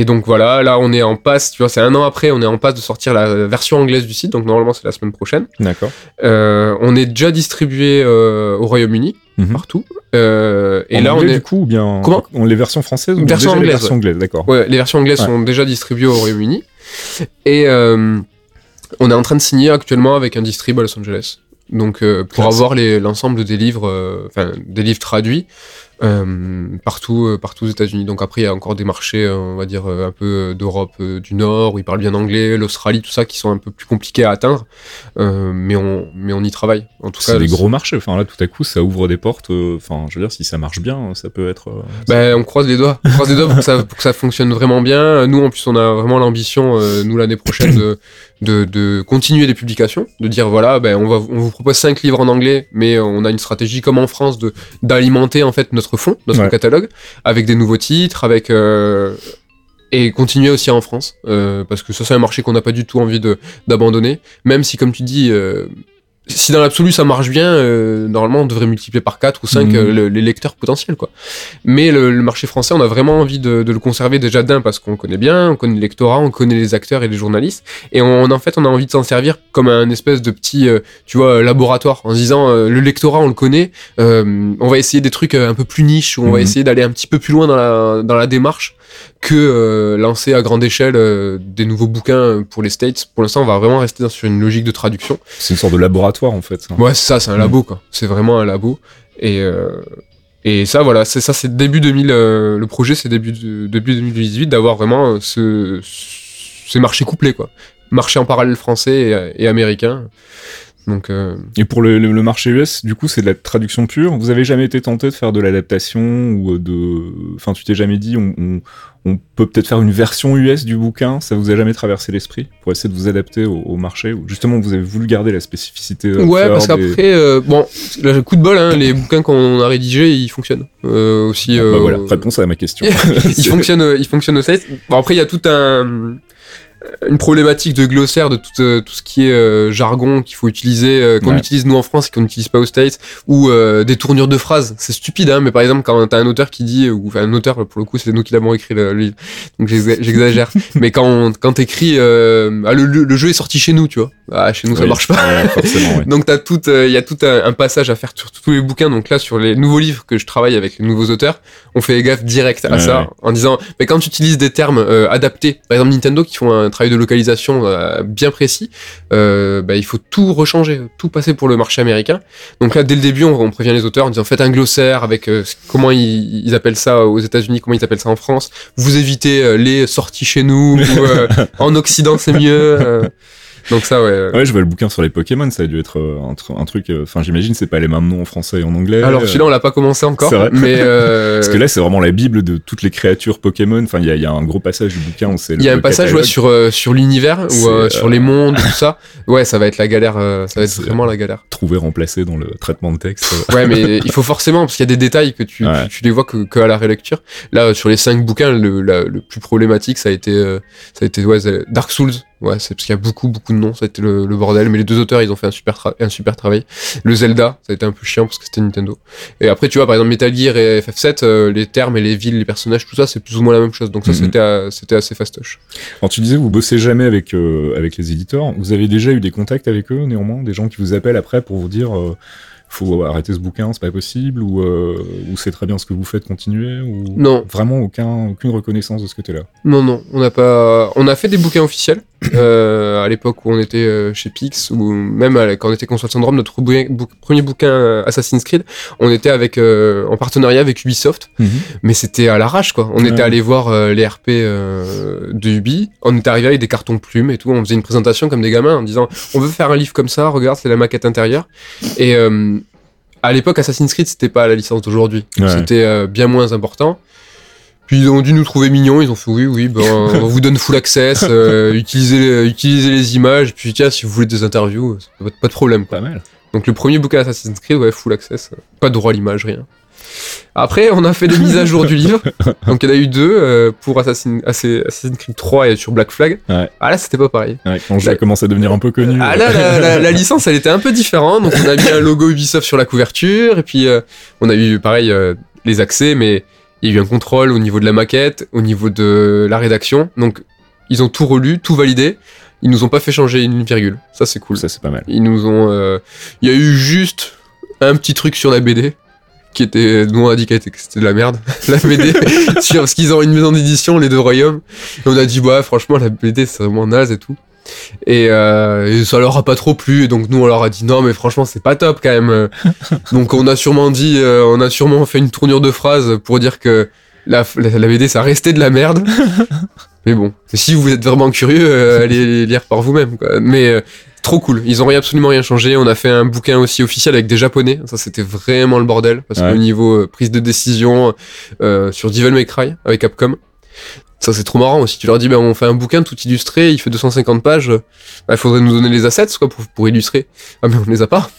Speaker 1: et donc voilà, là on est en passe, tu vois, c'est un an après, on est en passe de sortir la version anglaise du site, donc normalement c'est la semaine prochaine.
Speaker 2: D'accord.
Speaker 1: Euh, on est déjà distribué euh, au Royaume-Uni,
Speaker 2: Mhm.
Speaker 1: partout. Euh, et
Speaker 2: En
Speaker 1: là
Speaker 2: anglais,
Speaker 1: on est
Speaker 2: du coup, ou bien
Speaker 1: Comment
Speaker 2: on, les versions françaises ou
Speaker 1: Version
Speaker 2: déjà les
Speaker 1: anglaise,
Speaker 2: versions anglaises, d'accord.
Speaker 1: Ouais, les versions anglaises
Speaker 2: Ouais.
Speaker 1: sont déjà distribuées au Royaume-Uni. Et on est en train de signer actuellement avec un distrib à Los Angeles. Donc pour avoir l'ensemble des livres, enfin des livres traduits, euh, partout, euh, partout aux États-Unis. Donc après, il y a encore des marchés, euh, on va dire, un peu d'Europe du Nord, où ils parlent bien anglais, l'Australie, tout ça, qui sont un peu plus compliqués à atteindre. Mais, on, mais on y travaille. En tout cas,
Speaker 2: C'est des gros marchés. Enfin, là, tout à coup, ça ouvre des portes. Enfin, je veux dire, si ça marche bien, ça peut être.
Speaker 1: Ben, on croise les doigts. On croise les doigts pour que, ça, pour que ça fonctionne vraiment bien. Nous, en plus, on a vraiment l'ambition, nous, l'année prochaine, de, de, de continuer les publications, de dire, voilà, ben, on, va, on vous propose cinq livres en anglais, mais on a une stratégie comme en France de d'alimenter, en fait, notre fond, notre
Speaker 2: Ouais.
Speaker 1: catalogue, avec des nouveaux titres, avec... euh, et continuer aussi en France, euh, parce que ça, c'est un marché qu'on n'a pas du tout envie de d'abandonner, même si, comme tu dis... euh, si dans l'absolu ça marche bien, euh, normalement on devrait multiplier par 4 ou 5
Speaker 2: Mhm.
Speaker 1: euh, le- les lecteurs potentiels quoi. Mais le, le marché français, on a vraiment envie de, de le conserver déjà d'un parce qu'on connaît bien, on connaît le lectorat, on connaît les acteurs et les journalistes, et on, en fait on a envie de s'en servir comme un espèce de petit, euh, tu vois, laboratoire, en se disant euh, le lectorat on le connaît, euh, on va essayer des trucs un peu plus niches, ou on va
Speaker 2: Mhm.
Speaker 1: essayer d'aller un petit peu plus loin dans la, dans la démarche que euh, lancer à grande échelle euh, des nouveaux bouquins pour les States. Pour l'instant, on va vraiment rester sur une logique de traduction.
Speaker 2: C'est une sorte de laboratoire, en fait. ça.
Speaker 1: Ouais, c'est ça, c'est un labo, quoi. C'est vraiment un labo. Et, euh, et ça, voilà, c'est ça, c'est début 2000. euh, le projet, c'est début, de- début 2018 d'avoir vraiment ce, ces marchés couplés, quoi. Marché en parallèle français et, et américain. Donc, euh,
Speaker 2: Et pour le, le- le marché US, du coup, c'est de la traduction pure. Vous avez jamais été tenté de faire de l'adaptation ou de. Enfin, tu t'es jamais dit, on, on, on peut peut-être faire une version US du bouquin. Ça vous a jamais traversé l'esprit pour essayer de vous adapter au, au marché ou justement vous avez voulu garder la spécificité. euh,
Speaker 1: ouais, parce
Speaker 2: et-
Speaker 1: qu'après, euh, bon, le coup de bol, hein, les bouquins qu'on a rédigés, ils fonctionnent. Euh, aussi.
Speaker 2: Bah
Speaker 1: euh,
Speaker 2: voilà, réponse à ma question.
Speaker 1: il fonctionne, euh, il fonctionne au. Bon, après, il y a tout un une problématique de glossaire de tout, euh, tout ce qui est euh, jargon qu'il faut utiliser, euh, qu'on
Speaker 2: Ouais.
Speaker 1: utilise nous en France et qu'on n'utilise pas aux States, ou euh, des tournures de phrases. C'est stupide, hein, mais par exemple, quand t'as un auteur qui dit, ou enfin, un auteur, pour le coup, c'est nous qui l'avons écrit le, le livre, donc j'exa- j'exagère, mais quand, on- quand t'écris, euh, ah, le, le- jeu est sorti chez nous, tu vois. Ah, chez nous, ça
Speaker 2: Oui,
Speaker 1: marche pas.
Speaker 2: ouais.
Speaker 1: Donc t'as tout, il y a tout un, un passage à faire sur tous les bouquins. Donc là, sur les nouveaux livres que je travaille avec les nouveaux auteurs, on fait gaffe direct à
Speaker 2: Ouais,
Speaker 1: ça
Speaker 2: ouais.
Speaker 1: en disant, mais quand tu utilises des termes euh, adaptés, par exemple Nintendo qui font un travail de localisation euh, bien précis, euh, bah, il faut tout rechanger, tout passer pour le marché américain. Donc là, dès le début, on, on prévient les auteurs en disant, faites un glossaire avec euh, comment ils, ils appellent ça aux États-Unis, comment ils appellent ça en France. Vous évitez les sorties chez nous, ou, en Occident c'est mieux. Donc ça, ouais.
Speaker 2: Ouais, je vois le bouquin sur les Pokémon, ça a dû être un, tr- un truc. Enfin, j'imagine, c'est pas les mêmes noms en français et en anglais.
Speaker 1: Alors
Speaker 2: euh,
Speaker 1: celui-là on l'a pas commencé encore,
Speaker 2: c'est vrai.
Speaker 1: mais euh,
Speaker 2: Parce que là, c'est vraiment la bible de toutes les créatures Pokémon. Enfin, il y a, il y a un gros passage du bouquin où c'est.
Speaker 1: il y a un passage ouais, sur euh, sur l'univers ou euh, sur les mondes tout ça. Ouais, ça va être la galère, ça va être vraiment la galère.
Speaker 2: trouver remplacé dans le traitement de texte.
Speaker 1: Ouais, mais il faut forcément parce qu'il y a des détails que tu
Speaker 2: Ouais.
Speaker 1: tu, tu les vois que, que à la relecture. Là, sur les cinq bouquins, le la- le plus problématique ça a été ça a été ouais, Dark Souls. Ouais, c'est parce qu'il y a beaucoup beaucoup de noms, ça a été le, le bordel. Mais les deux auteurs, ils ont fait un super un super travail. Le Zelda, ça a été un peu chiant parce que c'était Nintendo. Et après, tu vois, par exemple, Metal Gear et FF7, euh, les termes et les villes, les personnages, tout ça, c'est plus ou moins la même chose. Donc ça,
Speaker 2: Mhm.
Speaker 1: c'était c'était assez fastoche.
Speaker 2: Alors, tu disais, vous bossez jamais avec, euh, avec les éditeurs. Vous avez déjà eu des contacts avec eux, néanmoins? Des gens qui vous appellent après pour vous dire euh, faut arrêter ce bouquin, c'est pas possible Ou, euh, ou c'est très bien ce que vous faites, continuer ou...
Speaker 1: Non.
Speaker 2: Vraiment aucun, aucune reconnaissance de ce côté-là?
Speaker 1: Non, non, on n'a pas. On a fait des bouquins officiels à l'époque où on était euh, chez Pix ou même quand on était Console Syndrome, notre bou- premier bouquin euh, Assassin's Creed, on était avec euh, en partenariat avec Ubisoft, mais c'était à l'arrache quoi. On
Speaker 2: Ouais.
Speaker 1: était allé voir euh, les RP euh, de Ubi, on était arrivé avec des cartons plumes et tout, on faisait une présentation comme des gamins en disant on veut faire un livre comme ça, regarde c'est la maquette intérieure et euh, à l'époque Assassin's Creed c'était pas la licence d'aujourd'hui,
Speaker 2: Ouais.
Speaker 1: c'était euh, bien moins important. Puis ils ont dû nous trouver mignons, ils ont fait oui, oui, ben, on vous donne full access, euh, utilisez, les, utilisez les images, puis tiens, si vous voulez des interviews, pas, pas de problème. Quoi.
Speaker 2: Pas mal.
Speaker 1: Donc le premier bouquin Assassin's Creed, ouais, full access, euh, pas de droit à l'image, rien. Après, on a fait des mises à jour du livre, donc il y en a eu deux euh, pour Assassin, Assassin- Assassin's Creed 3 et sur Black Flag.
Speaker 2: Ouais.
Speaker 1: Ah là, c'était pas pareil.
Speaker 2: Ouais, quand je commence à devenir un peu connu.
Speaker 1: Ah
Speaker 2: euh,
Speaker 1: là, la, la- la licence, elle était un peu différente. Donc, on a mis un logo Ubisoft sur la couverture. Et puis, euh, on a eu, pareil, euh, les accès, mais il y a eu un contrôle au niveau de la maquette, au niveau de la rédaction. Donc, ils ont tout relu, tout validé. Ils nous ont pas fait changer une virgule. Ça, c'est cool.
Speaker 2: Ça, c'est pas mal.
Speaker 1: Ils nous ont. euh, Il y a eu juste un petit truc sur la BD. Qui était, nous on a dit que c'était de la merde, la BD, sur, parce qu'ils ont une maison d'édition, les deux royaumes. Et on a dit, bah, franchement, la BD c'est vraiment naze et tout. Et, euh, et ça leur a pas trop plu. Et donc nous, on leur a dit non, mais franchement, c'est pas top quand même. donc on a sûrement dit, euh, on a sûrement fait une tournure de phrase pour dire que la, la, la BD, ça restait de la merde. mais bon, si vous êtes vraiment curieux, euh, allez lire par vous-même. Mais euh, trop cool. Ils ont rien, absolument rien changé. On a fait un bouquin aussi officiel avec des japonais. Ça, c'était vraiment le bordel. Parce
Speaker 2: Ouais.
Speaker 1: qu'au niveau euh, prise de décision euh, sur Devil May Cry avec Capcom, ça c'est trop marrant aussi. Tu leur dis, ben, on fait un bouquin tout illustré, il fait 250 pages. Bah, Il faudrait nous donner les assets quoi, pour, pour illustrer. Ah, mais on les a pas.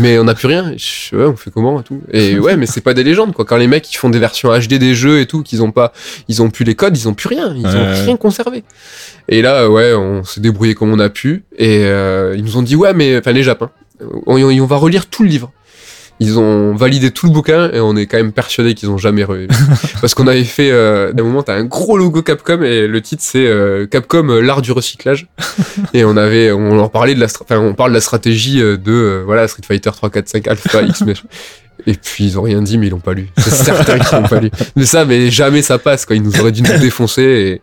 Speaker 1: mais on n'a plus rien. Je- ouais, on fait comment et tout. Et ouais, mais c'est pas des légendes quoi. Quand les mecs ils font des versions HD des jeux et tout, qu'ils ont pas, ils ont plus les codes, ils ont plus rien. Ils ont
Speaker 2: Ouais.
Speaker 1: rien conservé. Et là, ouais, on s'est débrouillé comme on a pu. Et euh, ils nous ont dit, ouais, mais enfin les on, on- on va relire tout le livre. Ils ont validé tout le bouquin et on est quand même persuadé qu'ils ont jamais relu. Parce qu'on avait fait, euh, à un moment, t'as un gros logo Capcom et le titre c'est euh, Capcom, euh, l'art du recyclage. et on avait, on leur parlait de la, enfin, on parle de la stratégie euh, de, euh, voilà, Street Fighter 3, 4, 5, Alpha, X, mais- Et puis ils ont rien dit, mais ils l'ont pas lu. C'est certain qu'ils l'ont pas lu. Mais ça, mais jamais ça passe, quoi. Ils nous auraient dû nous défoncer.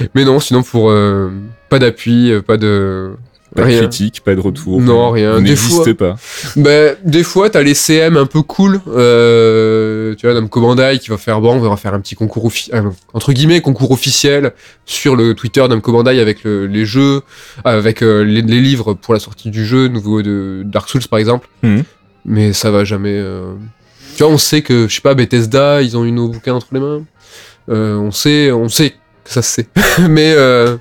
Speaker 1: Et... Mais non, sinon pour euh, pas d'appui, pas de
Speaker 2: Pas de
Speaker 1: rien.
Speaker 2: critique, pas de retour.
Speaker 1: Non, rien.
Speaker 2: Vous n'existez pas.
Speaker 1: Ben, des fois, t'as les CM un peu cool. Euh, tu vois, Namco Bandai qui va faire, bon, on va faire un petit concours officiel, entre guillemets, concours officiel sur le Twitter Namco Bandai avec le- les jeux, avec euh, les, les livres pour la sortie du jeu, nouveau de Dark Souls par exemple.
Speaker 2: Mhm.
Speaker 1: Mais ça va jamais. euh, Tu vois, on sait que, je sais pas, Bethesda, ils ont eu nos bouquins entre les mains. Euh, on sait, on sait que ça se sait. Mais euh,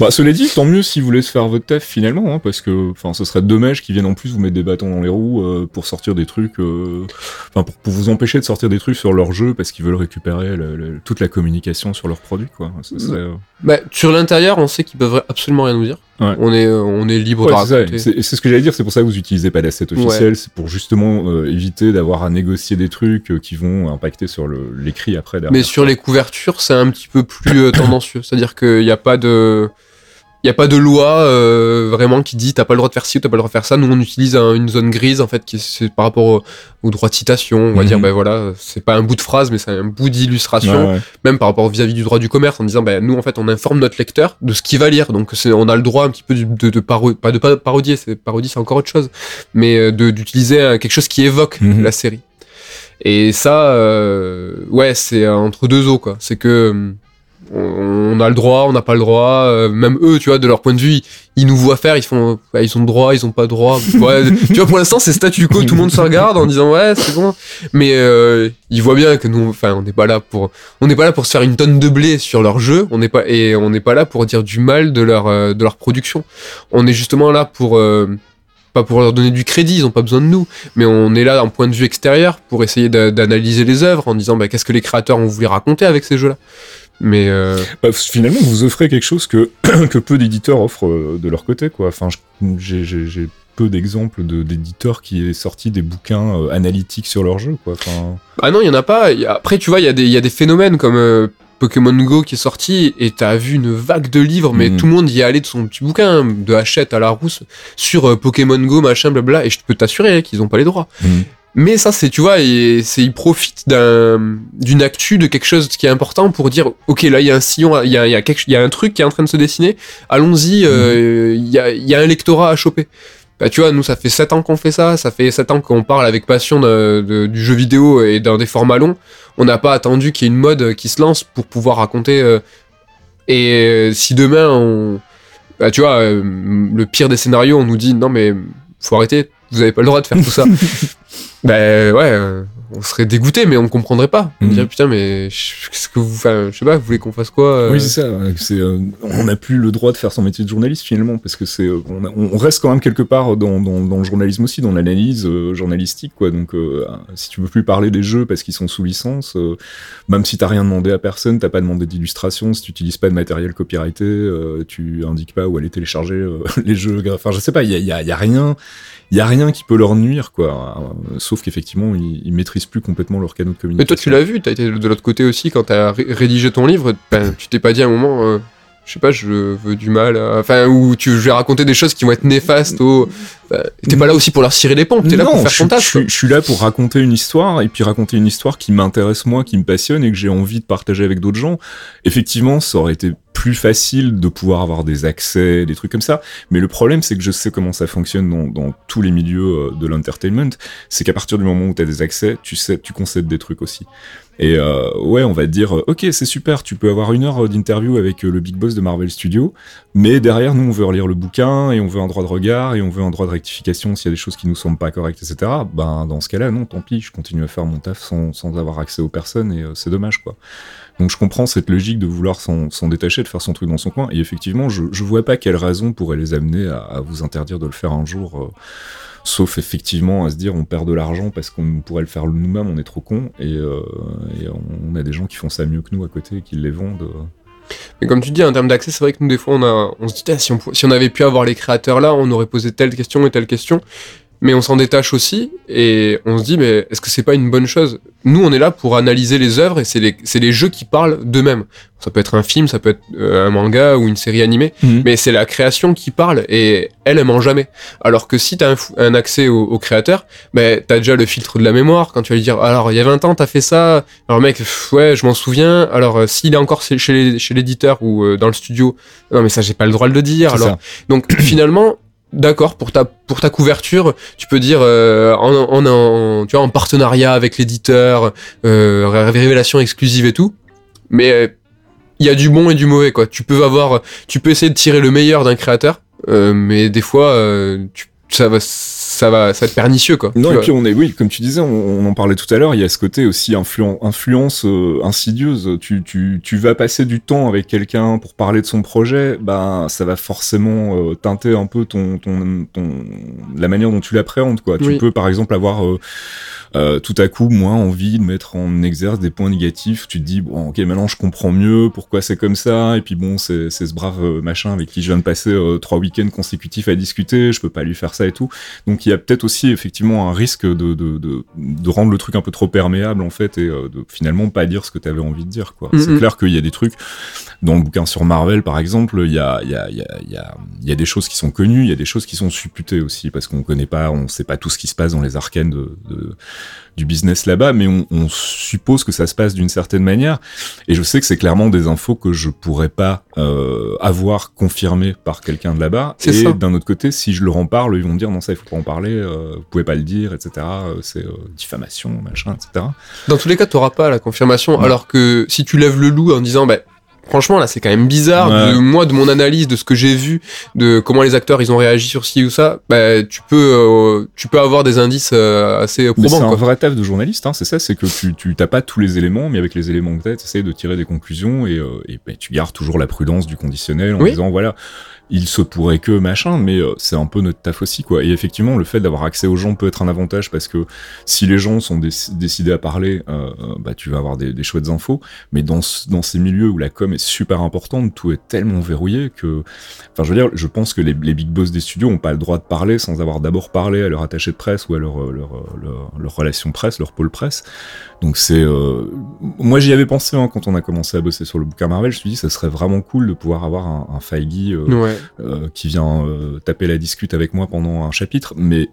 Speaker 2: Bah, cela dit, tant mieux si vous laissez faire votre taf finalement, hein, parce que, enfin, ce serait dommage qu'ils viennent en plus vous mettre des bâtons dans les roues euh, pour sortir des trucs, euh, enfin, pour, pour vous empêcher de sortir des trucs sur leur jeu parce qu'ils veulent récupérer le- le- toute la communication sur leurs produits, quoi. Ce serait, euh,
Speaker 1: bah, sur l'intérieur, on sait qu'ils peuvent absolument rien nous dire.
Speaker 2: Ouais.
Speaker 1: On est, euh, on est libre
Speaker 2: Ouais,
Speaker 1: de
Speaker 2: c'est
Speaker 1: raconter.
Speaker 2: ce que j'allais dire, c'est pour ça que vous utilisez pas d'asset officiel, c'est pour justement euh, éviter d'avoir à négocier des trucs euh, qui vont impacter sur l'écrit après derrière.
Speaker 1: Mais sur les couvertures, c'est un petit peu plus euh, tendancieux. C'est-à-dire qu'il n'y a pas de. Il y a pas de loi euh, vraiment qui dit t'as pas le droit de faire ci ou t'as pas le droit de faire ça. Nous on utilise un- une zone grise en fait qui c'est par rapport au, au droit de citation. On va
Speaker 2: Mhm.
Speaker 1: dire ben voilà c'est pas un bout de phrase mais c'est un bout d'illustration.
Speaker 2: Ouais, ouais.
Speaker 1: Même par rapport vis-à-vis du droit du commerce en disant ben nous en fait on informe notre lecteur de ce qu'il va lire. Donc on a le droit un petit peu de, de, de paro- pas de parodier c'est parodie c'est encore autre chose mais euh, d'utiliser euh, quelque chose qui évoque
Speaker 2: Mhm.
Speaker 1: la série. Et ça, euh, ouais, c'est euh, entre deux eaux, quoi. C'est que on a le droit, on n'a pas le droit. euh, même eux, tu vois, de leur point de vue, ils, ils nous voient faire, ils font, ouais, ils ont le droit, ils ont pas le droit. Ouais, tu vois, pour l'instant, c'est statu quo, tout le monde se regarde en disant ouais, c'est bon. Mais euh, ils voient bien que nous, enfin, on n'est pas là pour, on n'est pas là pour se faire une tonne de blé sur leur jeu. On n'est pas et on n'est pas là pour dire du mal de leur euh, de leur production. On est justement là pour pas pour leur donner du crédit, ils ont pas besoin de nous, mais on est là d'un point de vue extérieur pour essayer d'a- d'analyser les œuvres en disant bah, qu'est-ce que les créateurs ont voulu raconter avec ces jeux-là. Mais euh,
Speaker 2: Bah, finalement, vous offrez quelque chose que, que peu d'éditeurs offrent euh, de leur côté, quoi. Enfin, j'ai- peu d'exemples de- d'éditeurs qui aient sorti des bouquins euh, analytiques sur leur jeu, quoi. Enfin,
Speaker 1: ah non, il y en a pas. Après, tu vois, il y, a des- il y a des phénomènes comme euh, Pokémon Go qui est sorti et t'as vu une vague de livres, mais
Speaker 2: Mhm.
Speaker 1: tout le monde y est allé de son petit bouquin, de Hachette à la rousse, sur euh, Pokémon Go, machin, blabla, et je peux t'assurer qu'ils ont pas les droits.
Speaker 2: Mhm.
Speaker 1: Mais ça, c'est, tu vois, et c'est, ils profitent d'un, d'une actu, de quelque chose qui est important pour dire, ok, là, il y a un sillon, il y a, il y a quelque, il y a un truc qui est en train de se dessiner, allons-y, euh, il y, a, il y a un lectorat à choper. Bah, tu vois, nous, ça fait 7 ans qu'on fait ça, ça fait 7 ans qu'on parle avec passion de- de- du jeu vidéo et dans des formats longs. On n'a pas attendu qu'il y ait une mode qui se lance pour pouvoir raconter. euh, et euh, si demain, on. Bah, tu vois, euh, le pire des scénarios, on nous dit, non, mais faut arrêter, vous avez pas le droit de faire tout ça. bah ouais, euh, on serait dégoûté, mais on ne comprendrait pas. On
Speaker 2: Mhm.
Speaker 1: dirait putain, mais qu'est-ce que vous, enfin, je sais pas, vous voulez qu'on fasse quoi euh
Speaker 2: Oui, c'est ça. C'est, euh, on n'a plus le droit de faire son métier de journaliste finalement, parce que c'est, euh, on, a- on reste quand même quelque part dans, dans, dans le journalisme aussi, dans l'analyse euh, journalistique, quoi. Donc, si tu veux plus parler des jeux parce qu'ils sont sous licence, même si t'as rien demandé à personne, t'as pas demandé d'illustration, si tu utilises pas de matériel copyrighté, tu indiques pas où aller télécharger les jeux. Enfin, je sais pas, il y a, y, a, y a rien. Il y a rien qui peut leur nuire, quoi. Sauf qu'effectivement, ils, ils maîtrisent plus complètement leur canaux de communication.
Speaker 1: Mais toi, tu l'as vu, t'as été de l'autre côté aussi quand t'as ré- rédigé ton livre. Ben, tu t'es pas dit à un moment, euh, je sais pas, je veux du mal. à- Enfin, ou tu je vais raconter des choses qui vont être néfastes aux, bah, t'es pas là aussi pour leur cirer les pompes, t'es là pour faire ton taf.
Speaker 2: Je, je, suis là pour raconter une histoire et puis raconter une histoire qui m'intéresse moi, qui me passionne et que j'ai envie de partager avec d'autres gens. Effectivement, ça aurait été plus facile de pouvoir avoir des accès, des trucs comme ça. Mais le problème, c'est que je sais comment ça fonctionne dans, dans tous les milieux euh, de l'entertainment. C'est qu'à partir du moment où tu as des accès, tu sais, tu concèdes des trucs aussi. Et euh, ouais, on va te dire, ok, c'est super, tu peux avoir une heure d'interview avec euh, le big boss de Marvel Studios, mais derrière, nous, on veut relire le bouquin, et on veut un droit de regard, et on veut un droit de s'il y a des choses qui nous semblent pas correctes, etc. Ben, dans ce cas-là, non, tant pis, je continue à faire mon taf sans, avoir accès aux personnes, et euh, c'est dommage, quoi. Donc je comprends cette logique de vouloir s'en détacher, de faire son truc dans son coin, et effectivement, je, je vois pas quelle raison pourrait les amener à, à vous interdire de le faire un jour. Euh, sauf effectivement à se dire on perd de l'argent parce qu'on pourrait le faire nous-mêmes, on est trop con et, euh, et, on a des gens qui font ça mieux que nous à côté et qui les vendent.
Speaker 1: Mais comme tu dis, en termes d'accès, c'est vrai que nous, des fois, on, a, on se dit, si on, si on avait pu avoir les créateurs là, on aurait posé telle question et telle question mais on s'en détache aussi et on se dit mais est-ce que c'est pas une bonne chose? Nous on est là pour analyser les œuvres et c'est les, les jeux qui parlent d'eux-mêmes. Ça peut être un film, ça peut être euh, un manga ou une série animée, mmh. mais c'est la création qui parle et elle, elle ment jamais. Alors que si t'as un, un accès au, au créateur, ben t'as déjà le filtre de la mémoire quand tu vas lui dire alors il y a 20 ans t'as fait ça, alors mec ouais je m'en souviens, alors euh, s'il est encore chez l'éditeur ou euh, dans le studio, non mais ça j'ai pas le droit de le dire. Alors ça. donc finalement D'accord, pour ta pour ta couverture, tu peux dire euh, en, en, en, tu vois en partenariat avec l'éditeur, euh, révélation exclusive et tout. Mais il y a du bon et du mauvais quoi. Tu peux avoir, tu peux essayer de tirer le meilleur d'un créateur, euh, mais des fois euh, tu, ça va ça va, ça va être pernicieux, quoi.
Speaker 2: Non, et puis on est, oui, comme tu disais, on, on en parlait tout à l'heure, il y a ce côté aussi influ influence euh, insidieuse. Tu, tu, tu vas passer du temps avec quelqu'un pour parler de son projet, ben, ça va forcément euh, teinter un peu ton, ton, ton, la manière dont tu l'appréhendes, quoi. Oui. Tu peux, par exemple, avoir, euh, euh, tout à coup moins envie de mettre en exerce des points négatifs. Tu te dis bon ok maintenant je comprends mieux pourquoi c'est comme ça et puis bon c'est ce brave euh, machin avec qui je viens de passer euh, trois week-ends consécutifs à discuter, je peux pas lui faire ça et tout. Donc il y a peut-être aussi effectivement un risque de, de, de, de, rendre le truc un peu trop perméable en fait et euh, de finalement pas dire ce que tu avais envie de dire quoi. Mm -hmm. C'est clair qu'il y a des trucs dans le bouquin sur Marvel par exemple, il y a, il y, a, il y, a, il y, a, y a des choses qui sont connues, il y a des choses qui sont supputées aussi parce qu'on connaît pas, on sait pas tout ce qui se passe dans les arcanes de, de du business là-bas, mais on, on, suppose que ça se passe d'une certaine manière. Et je sais que c'est clairement des infos que je pourrais pas euh, avoir confirmées par quelqu'un de là-bas. Et d'un autre côté, si je leur en parle, ils vont me dire non ça il faut pas en parler, euh, vous pouvez pas le dire, etc. Euh, c'est euh, diffamation, machin, etc.
Speaker 1: Dans tous les cas, tu n'auras pas la confirmation. Ouais. Alors que si tu lèves le loup en disant bah franchement là c'est quand même bizarre ouais. de moi de mon analyse de ce que j'ai vu de comment les acteurs ils ont réagi sur ci ou ça bah, tu peux euh, tu peux avoir des indices euh, assez probants
Speaker 2: c'est un vrai taf de journaliste hein, c'est ça c'est que tu tu t'as pas tous les éléments mais avec les éléments que t'as t'essayes de tirer des conclusions et, euh, et bah, tu gardes toujours la prudence du conditionnel en oui. disant voilà il se pourrait que machin, mais c'est un peu notre taf aussi, quoi. Et effectivement, le fait d'avoir accès aux gens peut être un avantage parce que si les gens sont décidés à parler, euh, bah tu vas avoir des, des chouettes infos. Mais dans, dans ces milieux où la com super importante, tout est tellement verrouillé que, enfin, je veux dire, je pense que les, les big boss des studios ont pas le droit de parler sans avoir d'abord parlé à leur attaché de presse ou à leur leur, leur, leur relation presse, leur pôle presse. Donc c'est, euh... moi j'y avais pensé hein, quand on a commencé à bosser sur le bouquin Marvel. Je me suis dit, ça serait vraiment cool de pouvoir avoir un, un Feige. Euh,
Speaker 1: ouais
Speaker 2: euh, qui vient euh, taper la discute avec moi pendant un chapitre, mais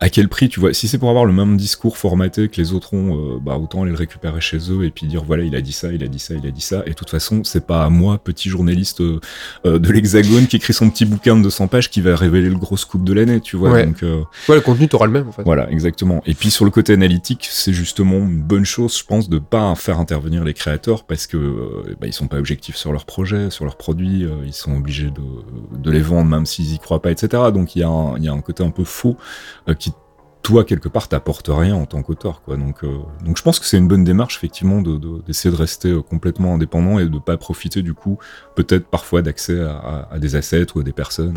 Speaker 2: à quel prix, tu vois, si c'est pour avoir le même discours formaté que les autres ont, euh, bah autant aller le récupérer chez eux et puis dire voilà, il a dit ça, il a dit ça, il a dit ça. Et de toute façon, c'est pas à moi, petit journaliste euh, de l'Hexagone, qui écrit son petit bouquin de 200 pages qui va révéler le gros scoop de l'année, tu vois.
Speaker 1: Ouais.
Speaker 2: Donc, euh,
Speaker 1: ouais, le contenu, t'auras le même en fait.
Speaker 2: Voilà, exactement. Et puis sur le côté analytique, c'est justement une bonne chose, je pense, de pas faire intervenir les créateurs parce que euh, bah, ils sont pas objectifs sur leur projet, sur leurs produits, euh, ils sont obligés de, de les vendre même s'ils y croient pas, etc. Donc il y, a un, il y a un côté un peu faux qui toi quelque part t'apportes rien en tant qu'auteur quoi donc euh, donc je pense que c'est une bonne démarche effectivement de d'essayer de, rester euh, complètement indépendant et de pas profiter du coup peut-être parfois d'accès à, à, à, des assets ou à des personnes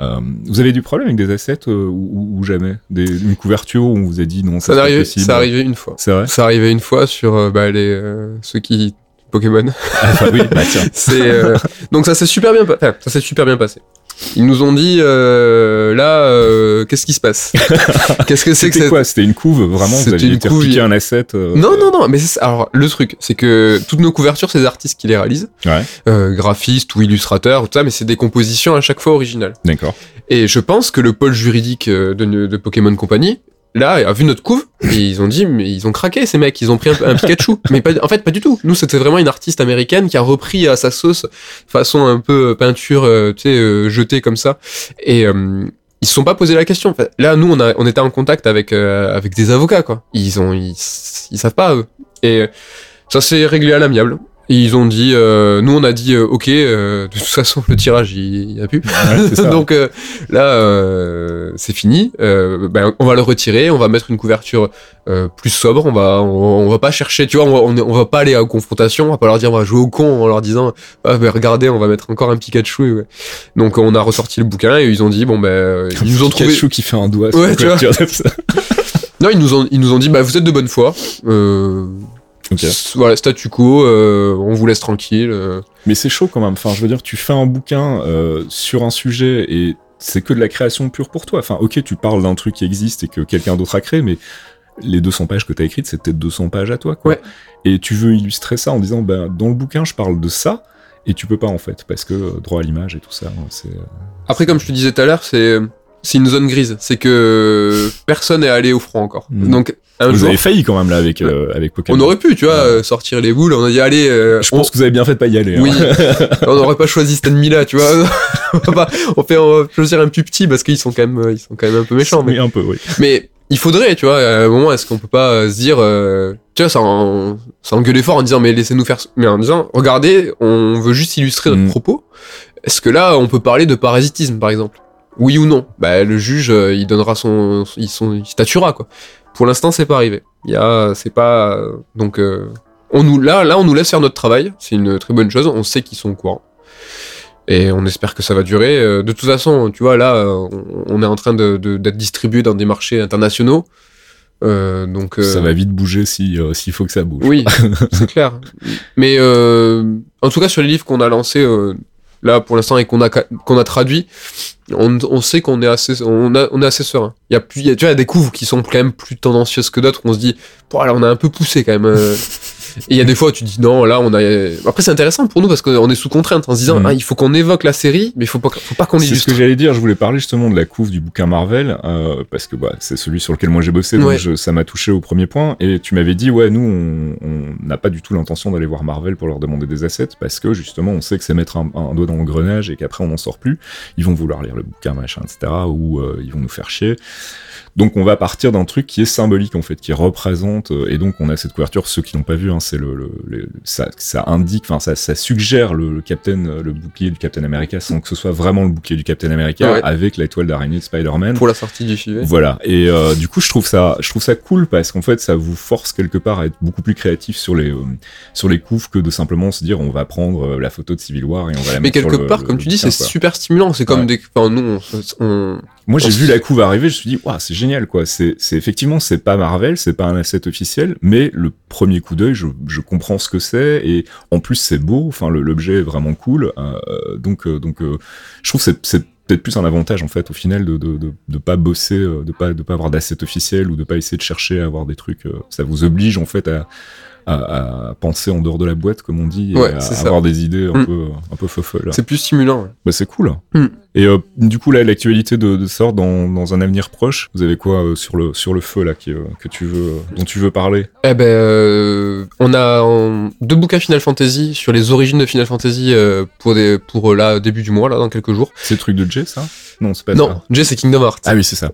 Speaker 2: euh, vous avez du problème avec des assets euh, ou, ou, jamais? Des, Une couverture où on vous a dit non
Speaker 1: ça, ça arrivé, Ça arrivé une fois.
Speaker 2: C'est vrai?
Speaker 1: Ça arrivé une fois sur bah, les, ceux qui Pokémon.
Speaker 2: Ah, bah oui, bah
Speaker 1: c'est donc ça s'est super bien, ça s'est super bien passé. Ils nous ont dit euh, là, euh, qu'est-ce qui se passe Qu'est-ce que c'est que
Speaker 2: C'était quoi C'était une couve Vraiment, vous aviez
Speaker 1: une
Speaker 2: été
Speaker 1: couve, il-
Speaker 2: un asset euh,
Speaker 1: Non, non, non, mais c'est ça. alors le truc, c'est que toutes nos couvertures, c'est des artistes qui les réalisent,
Speaker 2: Ouais,
Speaker 1: euh, graphistes ou illustrateurs, tout ça, mais c'est des compositions à chaque fois originales.
Speaker 2: d'accord.
Speaker 1: Et je pense que le pôle juridique euh, de, de Pokémon Company, là, a vu notre couve, et ils ont dit, mais ils ont craqué ces mecs, ils ont pris un, un Pikachu. mais pas, en fait, pas du tout. Nous, c'était vraiment une artiste américaine qui a repris à sa sauce, façon un peu euh, peinture, euh, tu sais, euh, jetée comme ça. Et euh, ils se sont pas posé la question. Enfin, là, nous, on, a, on était en contact avec, euh, avec des avocats, quoi. Ils ont, ils, ils savent pas, eux. Et ça s'est réglé à l'amiable. Et ils ont dit, euh, nous on a dit, euh, ok, euh, de toute façon le tirage il, il y a plus,
Speaker 2: Ouais, c'est ça.
Speaker 1: donc là c'est fini. Ben, on va le retirer, on va mettre une couverture plus sobre. On va, on, on va pas chercher, tu vois, on va, on, va pas aller à confrontation. On va pas leur dire, on va jouer au con en leur disant, ah ben regardez, on va mettre encore un Pikachu. ouais. Donc on a ressorti le bouquin et ils ont dit, bon ben, ils nous ont trouvé.
Speaker 2: Pikachu qui fait un doigt.
Speaker 1: Ouais, tu vois. Non, ils nous ont, ils nous ont dit, bah vous êtes de bonne foi. Euh, Voilà, statu quo. euh, on vous laisse tranquille. euh.
Speaker 2: Mais c'est chaud quand même. Enfin, je veux dire, tu fais un bouquin euh, sur un sujet et c'est que de la création pure pour toi. Enfin, ok, tu parles d'un truc qui existe et que quelqu'un d'autre a créé, mais les 200 pages que t'as écrites, c'est peut-être 200 pages à toi, quoi.
Speaker 1: Ouais.
Speaker 2: Et tu veux illustrer ça en disant, ben, dans le bouquin, je parle de ça, et tu peux pas, en fait, parce que droit à l'image et tout ça, hein, c'est...
Speaker 1: Après, comme je te disais tout à l'heure, c'est c'est une zone grise. C'est que personne est allé au front encore.
Speaker 2: Mhm.
Speaker 1: Donc un
Speaker 2: Vous
Speaker 1: jour,
Speaker 2: avez failli quand même, là, avec, euh, avec Pokémon.
Speaker 1: on aurait pu, tu vois,
Speaker 2: Ouais.
Speaker 1: sortir les boules. On a dit allez. euh,
Speaker 2: Je
Speaker 1: on-
Speaker 2: pense que vous avez bien fait de pas y aller. hein.
Speaker 1: Oui, on n'aurait pas choisi cet ennemi-là, tu vois. on, va pas- on fait on va choisir un plus petit parce qu'ils sont quand même euh, ils sont quand même un peu méchants. Mais,
Speaker 2: Oui, un peu, oui.
Speaker 1: mais il faudrait, tu vois, à un moment, est-ce qu'on peut pas euh, se dire, euh, tu vois, ça engueuler fort en disant, mais laissez-nous faire, mais en disant, regardez, on veut juste illustrer notre
Speaker 2: Mm.
Speaker 1: propos. Est-ce que là, on peut parler de parasitisme, par exemple? Oui ou non Bah, le juge, euh, il donnera son, il, son, il statuera, quoi. Pour l'instant, c'est pas arrivé. Il y a, c'est pas, donc, euh, on nous, là, là, on nous laisse faire notre travail. C'est une très bonne chose. On sait qu'ils sont au courant. Et on espère que ça va durer. Euh, De toute façon, tu vois, là, euh, on- est en train de- de- d'être distribué dans des marchés internationaux. Euh, donc, euh,
Speaker 2: Ça va vite bouger si, euh, s'il faut que ça bouge.
Speaker 1: oui, c'est clair. Mais euh, en tout cas, sur les livres qu'on a lancés euh, là pour l'instant et qu'on a qu'on a traduit, on, sait qu'on est assez on, a- assez serein. Il y a plus, des couves qui sont quand même plus tendancieuses que d'autres. On se dit, bon, là, on a un peu poussé quand même. euh. Et il y a des fois où tu dis non, là on a. Après c'est intéressant pour nous parce qu'on est sous contrainte en se disant
Speaker 2: Mhm.
Speaker 1: ah, il faut qu'on évoque la série, mais il faut pas faut pas qu'on
Speaker 2: C'est ce que j'allais dire, je voulais parler justement de la couve du bouquin Marvel, euh, parce que bah, c'est celui sur lequel moi j'ai bossé, donc
Speaker 1: Ouais.
Speaker 2: je- ça m'a touché au premier point, et tu m'avais dit, ouais, nous, on- n'a pas du tout l'intention d'aller voir Marvel pour leur demander des assets, parce que justement, on sait que c'est mettre un, un doigt dans l'engrenage et qu'après on n'en sort plus, ils vont vouloir lire le bouquin, machin, etc., ou euh, ils vont nous faire chier. Donc on va partir d'un truc qui est symbolique en fait, qui représente euh, et donc on a cette couverture. Ceux qui l'ont pas vu, hein, c'est le, le- le- ça, ça indique, enfin ça, ça suggère le, le Captain, le bouclier du Captain America sans que ce soit vraiment le bouclier du Captain America
Speaker 1: Ouais.
Speaker 2: avec la toile d'araignée de Spider-Man.
Speaker 1: Pour la sortie du sujet.
Speaker 2: Voilà. Et euh, du coup, je trouve ça, je trouve ça cool parce qu'en fait, ça vous force quelque part à être beaucoup plus créatif sur les euh, sur les couves que de simplement se dire on va prendre euh, la photo de Civil War et on va la
Speaker 1: Mais
Speaker 2: mettre sur
Speaker 1: quelque part, comme tu dis, c'est super stimulant. C'est comme
Speaker 2: Ouais.
Speaker 1: des. Enfin, nous, on, on-
Speaker 2: Moi, j'ai
Speaker 1: On
Speaker 2: vu la couve arriver, je me suis dit, waouh, c'est génial, quoi. C'est, c'est effectivement, c'est pas Marvel, c'est pas un asset officiel, mais le premier coup d'œil, je, je comprends ce que c'est, et en plus, c'est beau. Enfin, l'objet est vraiment cool. euh, donc, euh, donc, euh, je trouve que c'est, c'est peut-être plus un avantage en fait, au final, de de, de, de pas bosser, euh, de pas de pas avoir d'asset officiel ou de pas essayer de chercher à avoir des trucs. euh, ça vous oblige en fait à à, à penser en dehors de la boîte, comme on dit, et
Speaker 1: Ouais,
Speaker 2: à
Speaker 1: c'est ça.
Speaker 2: avoir des idées un
Speaker 1: Mm.
Speaker 2: peu un peu folles.
Speaker 1: c'est plus stimulant. ouais.
Speaker 2: Bah, c'est cool.
Speaker 1: Hmm.
Speaker 2: Et euh, du coup, là, l'actualité de, de sort dans, dans un avenir proche, vous avez quoi euh, sur, le, sur le feu, là, qui, euh, que tu veux, dont tu veux parler?
Speaker 1: Eh ben, on a en- deux bouquins Final Fantasy sur les origines de Final Fantasy pour des, pour là début du mois là dans quelques jours.
Speaker 2: C'est le truc de Jay, ça? Non, c'est pas
Speaker 1: non,
Speaker 2: ça.
Speaker 1: Jay c'est Kingdom Hearts.
Speaker 2: Ah oui, c'est ça.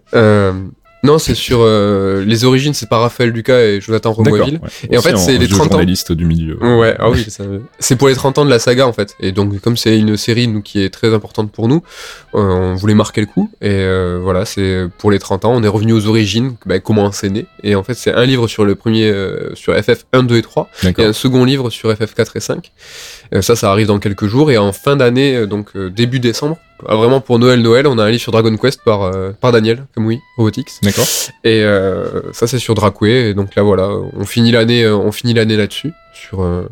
Speaker 1: Non, c'est sur euh, les origines, c'est par Raphaël Lucas et Jonathan
Speaker 2: D'accord.
Speaker 1: Romoisville.
Speaker 2: ouais.
Speaker 1: Et en fait, c'est les
Speaker 2: vieux
Speaker 1: 30 ans.
Speaker 2: du milieu.
Speaker 1: Ouais, ah oui, c'est pour les 30 ans de la saga en fait. Et donc comme c'est une série nous qui est très importante pour nous, euh, on voulait marquer le coup. Et euh, voilà, c'est pour les 30 ans, on est revenu aux origines, bah, comment c'est né. Et en fait, c'est un livre sur le premier, euh, sur FF 1, 2 et 3, et un second livre sur FF 4 et 5. Euh, ça, ça arrive dans quelques jours. Et en fin d'année, euh, donc euh, début décembre, ah, vraiment pour Noël, Noël, on a un livre sur Dragon Quest par, euh, par Daniel, comme oui, Robotics.
Speaker 2: D'accord.
Speaker 1: Et euh, ça c'est sur Dracoué. Et donc là voilà, on finit l'année, on finit l'année là-dessus sur euh,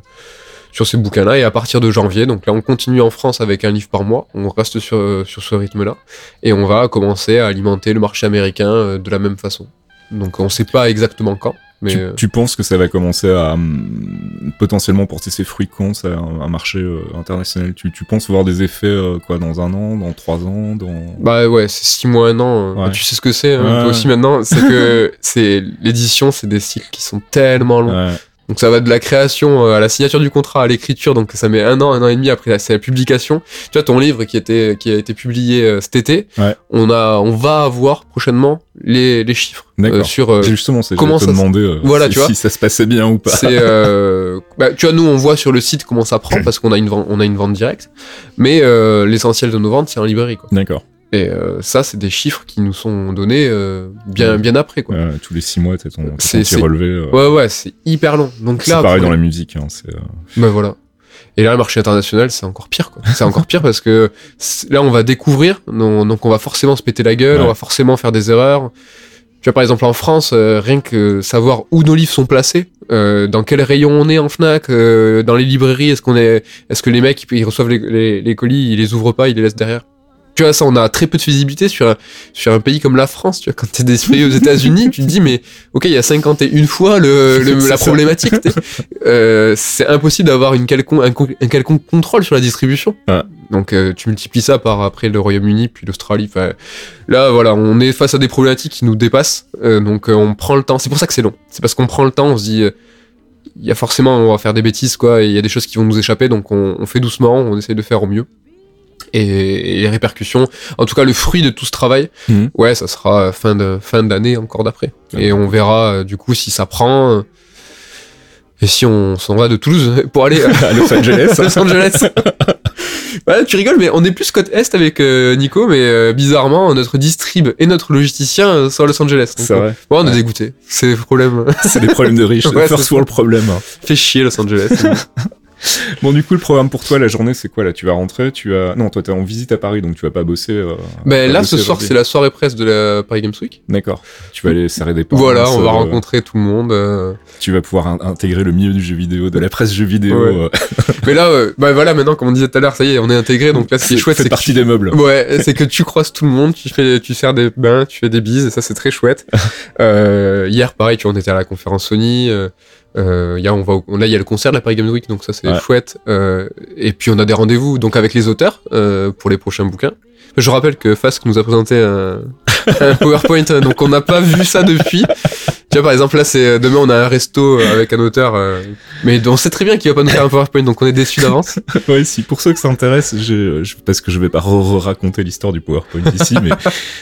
Speaker 1: sur ces bouquins-là. Et à partir de janvier, donc là, on continue en France avec un livre par mois. On reste sur, sur ce rythme-là. Et on va commencer à alimenter le marché américain de la même façon. Donc on sait pas exactement quand. Mais
Speaker 2: tu,
Speaker 1: euh,
Speaker 2: tu penses que ça va commencer à hum, potentiellement porter ses fruits quand ça un, un marché euh, international? Tu, tu penses voir des effets euh, quoi dans un an, dans trois ans, dans
Speaker 1: Bah ouais, c'est six mois, un an.
Speaker 2: Ouais.
Speaker 1: Tu sais ce que c'est, hein, toi aussi maintenant. C'est que c'est l'édition, c'est des cycles qui sont tellement longs.
Speaker 2: Ouais.
Speaker 1: Donc ça va de la création euh, à la signature du contrat à l'écriture, donc ça met un an, un an et demi après c'est la publication. Tu vois ton livre qui était qui a été publié euh, cet été,
Speaker 2: Ouais.
Speaker 1: on a on va avoir prochainement les, les chiffres euh, sur euh,
Speaker 2: Justement,
Speaker 1: comment
Speaker 2: te
Speaker 1: ça se-
Speaker 2: demander euh,
Speaker 1: Voilà,
Speaker 2: si,
Speaker 1: tu vois.
Speaker 2: si ça se passait bien ou pas.
Speaker 1: c'est euh, bah, tu vois nous on voit sur le site comment ça prend parce qu'on a une vente, on a une vente directe, mais euh, l'essentiel de nos ventes c'est en librairie.
Speaker 2: D'accord.
Speaker 1: Et euh, ça c'est des chiffres qui nous sont donnés euh, bien bien après quoi.
Speaker 2: Ouais, tous les six mois, t'as ton, ton petit relevé. euh,
Speaker 1: Ouais ouais c'est hyper long. Donc
Speaker 2: c'est
Speaker 1: là
Speaker 2: pareil dans la musique. Hein, c'est,
Speaker 1: Ben voilà. Et là, le marché international, c'est encore pire. quoi. C'est encore pire parce que là, on va découvrir, donc on va forcément se péter la gueule,
Speaker 2: Ouais.
Speaker 1: on va forcément faire des erreurs. Tu vois, par exemple, en France, euh, rien que savoir où nos livres sont placés, euh, dans quel rayon on est en Fnac, euh, dans les librairies, est-ce qu'on est, est-ce que les mecs ils, ils reçoivent les, les, les colis, ils les ouvrent pas, ils les laissent derrière? Tu vois, ça, on a très peu de visibilité sur un, sur un pays comme la France. Tu vois, quand t'es disponible aux États-Unis, tu te dis, mais ok, il y a 51 fois le, le- la
Speaker 2: ça.
Speaker 1: problématique. Euh, c'est impossible d'avoir une quelconque, un, con- un quelconque contrôle sur la distribution.
Speaker 2: Ouais.
Speaker 1: Donc euh, tu multiplies ça par après le Royaume-Uni puis l'Australie. Là voilà, on est face à des problématiques qui nous dépassent. Euh, donc euh, on prend le temps. C'est pour ça que c'est long. C'est parce qu'on prend le temps. On se dit, euh, il y a forcément, on va faire des bêtises quoi. Et il y a des choses qui vont nous échapper. Donc on, on fait doucement. On essaye de faire au mieux. Et, les répercussions, en tout cas le fruit de tout ce travail,
Speaker 2: Mhm.
Speaker 1: ouais, ça sera fin de fin d'année encore d'après. Et on verra euh, du coup si ça prend. euh, et si on s'en va de Toulouse pour aller à
Speaker 2: Los Angeles.
Speaker 1: Los Angeles. ouais, tu rigoles, mais on est plus côte est avec euh, Nico, mais euh, bizarrement, notre distrib et notre logisticien euh, sont à Los Angeles.
Speaker 2: C'est vrai.
Speaker 1: bon, on est dégoûté. C'est le problème.
Speaker 2: C'est des problèmes de riches.
Speaker 1: Ouais,
Speaker 2: First world problem.
Speaker 1: Fait chier Los Angeles.
Speaker 2: Bon, du coup, le programme pour toi, la journée, c'est quoi là? Tu vas rentrer Tu as non, toi, t'es en visite à Paris, donc tu vas pas bosser. euh,
Speaker 1: ben là,
Speaker 2: bosser
Speaker 1: ce soir, c'est la soirée presse de la Paris Games Week.
Speaker 2: D'accord. Tu vas aller serrer des pinces.
Speaker 1: voilà, on va
Speaker 2: euh,
Speaker 1: rencontrer tout le monde. euh.
Speaker 2: Tu vas pouvoir in- intégrer le milieu du jeu vidéo, de la presse jeu vidéo.
Speaker 1: Ouais.
Speaker 2: euh,
Speaker 1: Mais là, bah voilà, maintenant, comme on disait tout à l'heure, ça y est, on est intégré. Donc là, ce qui est
Speaker 2: c'est-
Speaker 1: chouette, c'est que
Speaker 2: partie des meubles.
Speaker 1: Ouais, c'est que tu croises tout le monde, tu fais, tu sers des bains, tu fais des bises, et ça c'est très chouette. Euh, hier, pareil, tu vois, on était à la conférence Sony. Euh, euh, hier, on va, au- là, il y a le concert de la Paris Games Week, donc ça c'est
Speaker 2: Ouais.
Speaker 1: chouette. Euh, et puis on a des rendez-vous donc avec les auteurs euh, pour les prochains bouquins. Je rappelle que Fask nous a présenté un, un PowerPoint, donc on n'a pas vu ça depuis. Tu vois, par exemple, là, c'est demain, on a un resto euh, avec un auteur, euh, mais on sait très bien qu'il va pas nous faire un PowerPoint, donc on est déçus d'avance.
Speaker 2: ouais, si pour ceux que ça intéresse, j'ai- je- parce que je vais pas raconter l'histoire du PowerPoint ici, mais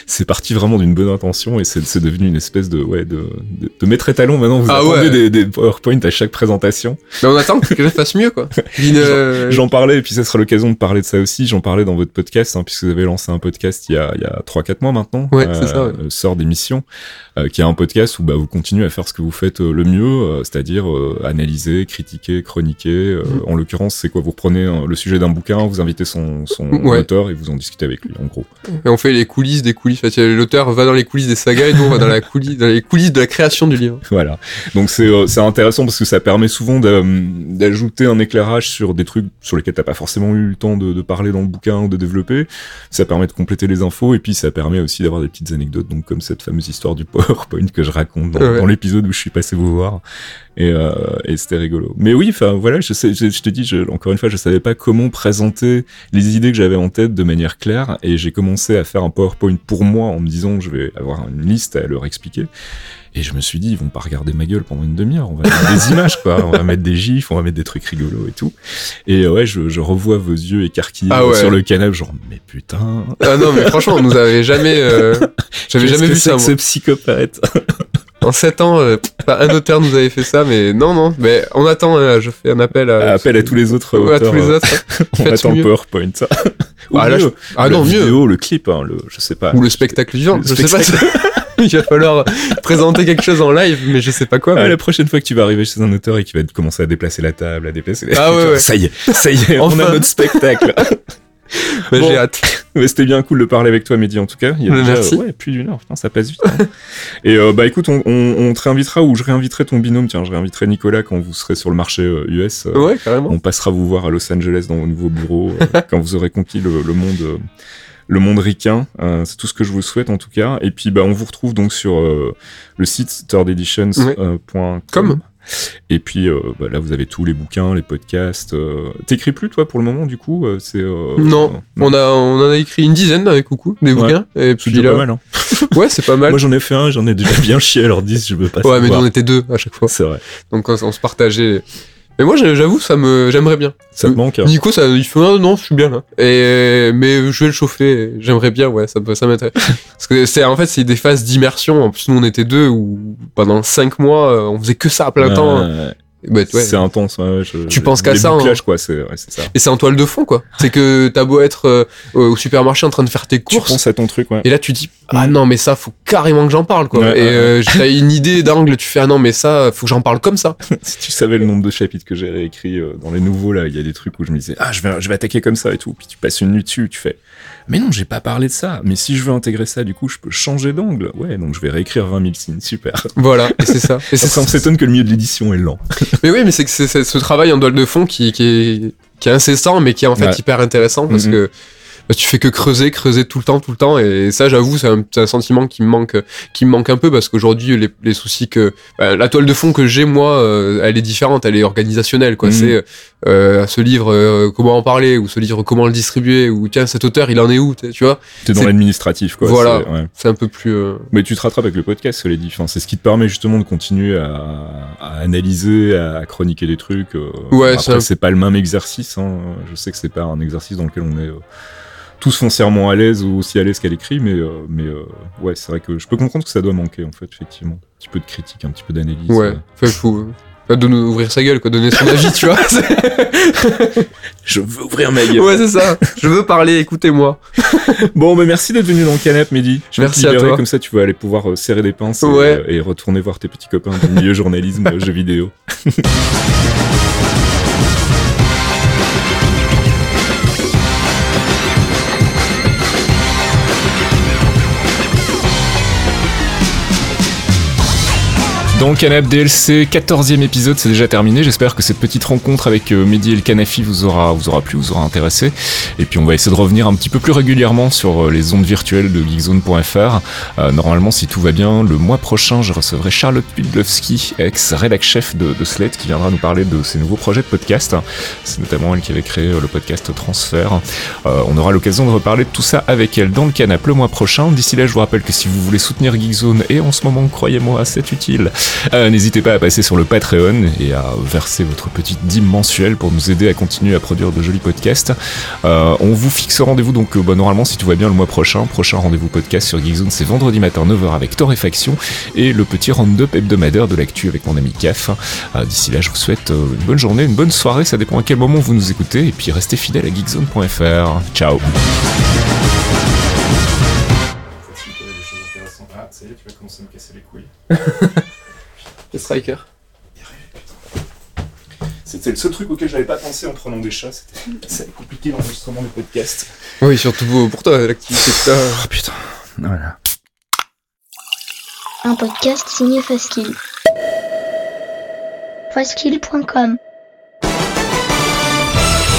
Speaker 2: c'est parti vraiment d'une bonne intention et c'est c'est devenu une espèce de ouais de, de, de maître étalon. Maintenant, vous
Speaker 1: Ah
Speaker 2: attendez
Speaker 1: ouais.
Speaker 2: des, des PowerPoint à chaque présentation.
Speaker 1: Mais on attend que quelqu'un fasse mieux, quoi. Une, euh,
Speaker 2: J'en parlais et puis ça sera l'occasion de parler de ça aussi. J'en parlais dans votre podcast hein, puisque vous avez lancé un podcast il y a il y a trois quatre mois maintenant.
Speaker 1: Ouais, c'est ça, ouais.
Speaker 2: euh, Sort d'émission, euh, qui est un podcast où bah vous continuez à faire ce que vous faites euh, le mieux, euh, c'est-à-dire euh, analyser, critiquer, chroniquer. euh,
Speaker 1: Mhm.
Speaker 2: En l'occurrence, c'est quoi Vous prenez euh, le sujet d'un bouquin, vous invitez son son
Speaker 1: Ouais.
Speaker 2: auteur et vous en discutez avec lui en gros.
Speaker 1: Et on fait les coulisses des coulisses. En fait, L'auteur va dans les coulisses des sagas et nous on va dans, la coulisse, dans les coulisses de la création du livre.
Speaker 2: Voilà. Donc c'est euh, c'est intéressant parce que ça permet souvent d'a- d'ajouter un éclairage sur des trucs sur lesquels t'as pas forcément eu le temps de, de parler dans le bouquin ou de développer. Ça permet de compléter les infos et puis ça permet aussi d'avoir des petites anecdotes, donc comme cette fameuse histoire du PowerPoint que je raconte dans,
Speaker 1: Ouais.
Speaker 2: dans l'épisode où je suis passé vous voir. Et, euh, et c'était rigolo. Mais oui, enfin voilà, je, sais, je, je te dis, je, encore une fois, je savais pas comment présenter les idées que j'avais en tête de manière claire, et j'ai commencé à faire un PowerPoint pour moi en me disant je vais avoir une liste à leur expliquer. Et je me suis dit, ils vont pas regarder ma gueule pendant une demi-heure, on va mettre des images, quoi, on va mettre des gifs, on va mettre des trucs rigolos et tout. Et euh, ouais, je, je revois vos yeux écarquillés
Speaker 1: Ah ouais.
Speaker 2: sur le canapé, genre, mais putain,
Speaker 1: Ah non, mais franchement, on nous avait jamais. euh, J'avais jamais
Speaker 2: que
Speaker 1: vu ça. moi.
Speaker 2: ce psychopathe
Speaker 1: En 7 ans, euh, pas un auteur nous avait fait ça, mais non, non. Mais on attend, hein, je fais un appel à.
Speaker 2: Appel à tous les autres
Speaker 1: Ouais, à tous les
Speaker 2: euh,
Speaker 1: autres.
Speaker 2: on attend le. PowerPoint. Ou
Speaker 1: Ah, là,
Speaker 2: mieux,
Speaker 1: je- Ah non,
Speaker 2: la
Speaker 1: mieux.
Speaker 2: vidéo, le clip, hein, le, je sais pas.
Speaker 1: Ou le spectacle vivant.
Speaker 2: Le
Speaker 1: Je sais pas. Il va falloir présenter quelque chose en live, mais je sais pas quoi.
Speaker 2: Ah,
Speaker 1: mais-
Speaker 2: la prochaine fois que tu vas arriver chez un auteur et qu'il va commencer à déplacer la table, à déplacer les...
Speaker 1: Ah ouais, ouais.
Speaker 2: Ça y est, ça y est, on
Speaker 1: Enfin.
Speaker 2: a notre spectacle.
Speaker 1: Bah,
Speaker 2: Bon.
Speaker 1: J'ai hâte.
Speaker 2: Mais c'était bien cool de parler avec toi, Mehdi, en tout cas. Il y a déjà,
Speaker 1: merci.
Speaker 2: euh, ouais, plus d'une heure, putain, ça passe vite. hein. Et euh, bah écoute, on, on- on te réinvitera ou je réinviterai ton binôme. Tiens, je réinviterai Nicolas quand vous serez sur le marché euh, US. euh,
Speaker 1: Ouais, carrément.
Speaker 2: On passera vous voir à Los Angeles dans vos nouveaux bureaux euh, quand vous aurez conquis le, le monde. Euh, le monde ricain, Euh, c'est tout ce que je vous souhaite en tout cas. Et puis bah on vous retrouve donc sur euh, le site thirdeditions.com.
Speaker 1: Comme.
Speaker 2: Et puis euh, bah, là vous avez tous les bouquins, les podcasts. euh, T'écris plus toi pour le moment du coup euh, C'est euh,
Speaker 1: Non,
Speaker 2: euh,
Speaker 1: on a, on en a écrit une dizaine avec Coucou, des
Speaker 2: Ouais.
Speaker 1: bouquins. Et
Speaker 2: c'est
Speaker 1: puis là,
Speaker 2: pas mal. Hein.
Speaker 1: ouais, c'est pas mal.
Speaker 2: Moi j'en ai fait un, j'en ai déjà bien chié alors 10, je veux pas
Speaker 1: ouais, mais nous on était deux à chaque fois.
Speaker 2: C'est vrai.
Speaker 1: Donc on, on se partageait. Mais moi, j'avoue, ça me, j'aimerais bien.
Speaker 2: Ça te manque. hein.
Speaker 1: Nico, ça, il fait ah, non, je suis bien là. Et mais je vais le chauffer. J'aimerais bien, ouais, ça, peut- ça m'intéresse. Parce que c'est en fait, c'est des phases d'immersion. En plus, nous, on était deux où pendant cinq mois, euh, on faisait que ça à plein temps.
Speaker 2: Ouais, ouais.
Speaker 1: Bah, ouais.
Speaker 2: C'est intense. ouais, je-
Speaker 1: Tu penses qu'à ça, hein.
Speaker 2: quoi, c'est ouais, c'est ça.
Speaker 1: Et c'est en toile de fond, quoi. C'est que t'as beau être euh, au supermarché en train de faire tes
Speaker 2: Tu
Speaker 1: courses.
Speaker 2: penses à ton truc, ouais.
Speaker 1: Et là, tu dis, ah non, mais ça, faut carrément que j'en parle, quoi.
Speaker 2: Ouais,
Speaker 1: et
Speaker 2: ouais,
Speaker 1: euh, t'as une idée d'angle, tu fais, ah non, mais ça, faut que j'en parle comme ça.
Speaker 2: Si tu savais le nombre de chapitres que j'ai réécrits euh, dans les nouveaux, là, il y a des trucs où je me disais, ah, je vais, je vais attaquer comme ça et tout. Puis tu passes une nuit dessus, tu fais, mais non, j'ai pas parlé de ça. Mais si je veux intégrer ça, du coup, je peux changer d'angle. Ouais, donc je vais réécrire 20 000 signes. Super.
Speaker 1: Voilà, et c'est ça. Et c'est
Speaker 2: Ça, on s'étonne que le milieu de l'édition est lent.
Speaker 1: Mais oui, mais c'est que c'est ce travail en toile de fond qui, qui, est, qui est incessant, mais qui est en fait
Speaker 2: Ouais.
Speaker 1: hyper intéressant parce
Speaker 2: Mhm.
Speaker 1: que tu fais que creuser, creuser tout le temps, tout le temps. Et ça, j'avoue, c'est un, c'est un sentiment qui me manque, qui me manque un peu parce qu'aujourd'hui, les, les soucis que bah, la toile de fond que j'ai moi, euh, elle est différente, elle est organisationnelle. quoi.
Speaker 2: Mhm.
Speaker 1: C'est euh, ce livre, euh, comment en parler, ou ce livre, comment le distribuer, ou tiens, cet auteur, il en est où, tu vois?
Speaker 2: T'es dans l'administratif, quoi.
Speaker 1: Voilà.
Speaker 2: c'est- ouais.
Speaker 1: Un peu plus. euh,
Speaker 2: Mais tu te rattrapes avec le podcast, cela dit. Enfin, c'est ce qui te permet justement de continuer à, à analyser, à chroniquer des trucs.
Speaker 1: Ouais, c'est un-
Speaker 2: pas le même exercice. Hein. Je sais que c'est pas un exercice dans lequel on est euh, tous foncièrement à l'aise ou aussi à l'aise qu'à l'écrit, mais, euh, mais euh, ouais, c'est vrai que je peux comprendre que ça doit manquer, en fait, effectivement. Un petit peu de critique, un petit peu d'analyse.
Speaker 1: ouais,
Speaker 2: euh.
Speaker 1: Enfin, faut. euh, de nous ouvrir sa gueule, quoi, donner son avis, tu vois.
Speaker 2: Je veux ouvrir ma gueule.
Speaker 1: ouais, c'est ça. Je veux parler, écoutez-moi.
Speaker 2: Bon, bah merci d'être venu dans le canap, Mehdi. Je vais
Speaker 1: Merci
Speaker 2: te
Speaker 1: à
Speaker 2: libérer,
Speaker 1: toi.
Speaker 2: Comme ça, tu vas aller pouvoir euh, serrer des pinces et,
Speaker 1: Ouais.
Speaker 2: euh, et retourner voir tes petits copains du milieu journalisme, jeux vidéo. Dans Canap DLC, 14e épisode, c'est déjà terminé. J'espère que cette petite rencontre avec euh, Mehdi et le Canafi vous aura, vous aura plu, vous aura intéressé. Et puis on va essayer de revenir un petit peu plus régulièrement sur euh, les ondes virtuelles de geekzone.fr. Euh, normalement, si tout va bien, le mois prochain, je recevrai Charlotte Pudlowski, ex-rédac chef de, Slate, qui viendra nous parler de ses nouveaux projets de podcast. C'est notamment elle qui avait créé euh, le podcast Transfert. On aura l'occasion de reparler de tout ça avec elle dans le canap le mois prochain. D'ici là, je vous rappelle que si vous voulez soutenir Geekzone, et en ce moment, croyez-moi, c'est utile, euh, n'hésitez pas à passer sur le Patreon et à verser votre petite dîme mensuelle pour nous aider à continuer à produire de jolis podcasts. Euh, on vous fixe rendez-vous donc euh, bah, normalement si tout va bien le mois prochain. Prochain rendez-vous podcast sur Geekzone c'est vendredi matin 9h avec Torréfaction et le petit round-up hebdomadaire de l'actu avec mon ami Caf. Euh, D'ici là je vous souhaite euh, une bonne journée, une bonne soirée, ça dépend à quel moment vous nous écoutez et puis restez fidèles à geekzone.fr. Ciao Ah, ça y est, tu vas commencer à me casser les couilles.
Speaker 1: Le striker.
Speaker 2: C'était le seul truc auquel j'avais pas pensé en prenant des chats. C'était compliqué l'enregistrement des podcasts.
Speaker 1: Oui, surtout pour toi, l'activité que t'as.
Speaker 2: Oh putain. Voilà.
Speaker 3: Un podcast signé Faskill. Faskill.com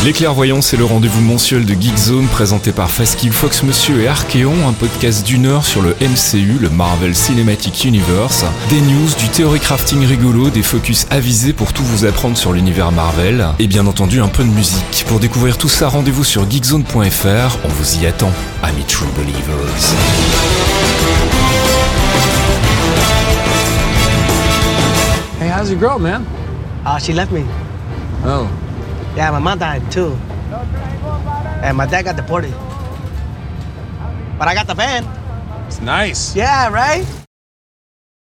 Speaker 2: Les clairvoyants, c'est le rendez-vous mensuel de Geekzone présenté par Faskill Fox Monsieur et Archeon, un podcast d'une heure sur le MCU, le Marvel Cinematic Universe. Des news, du théorie crafting rigolo, des focus avisés pour tout vous apprendre sur l'univers Marvel. Et bien entendu, un peu de musique. Pour découvrir tout ça, rendez-vous sur geekzone.fr. On vous y attend, amis True Believers.
Speaker 4: Hey, how's your girl, man?
Speaker 5: Uh, she left me.
Speaker 4: Oh.
Speaker 5: Yeah, my mom died too. And my dad got deported. But I got the van.
Speaker 4: It's nice.
Speaker 5: Yeah, right?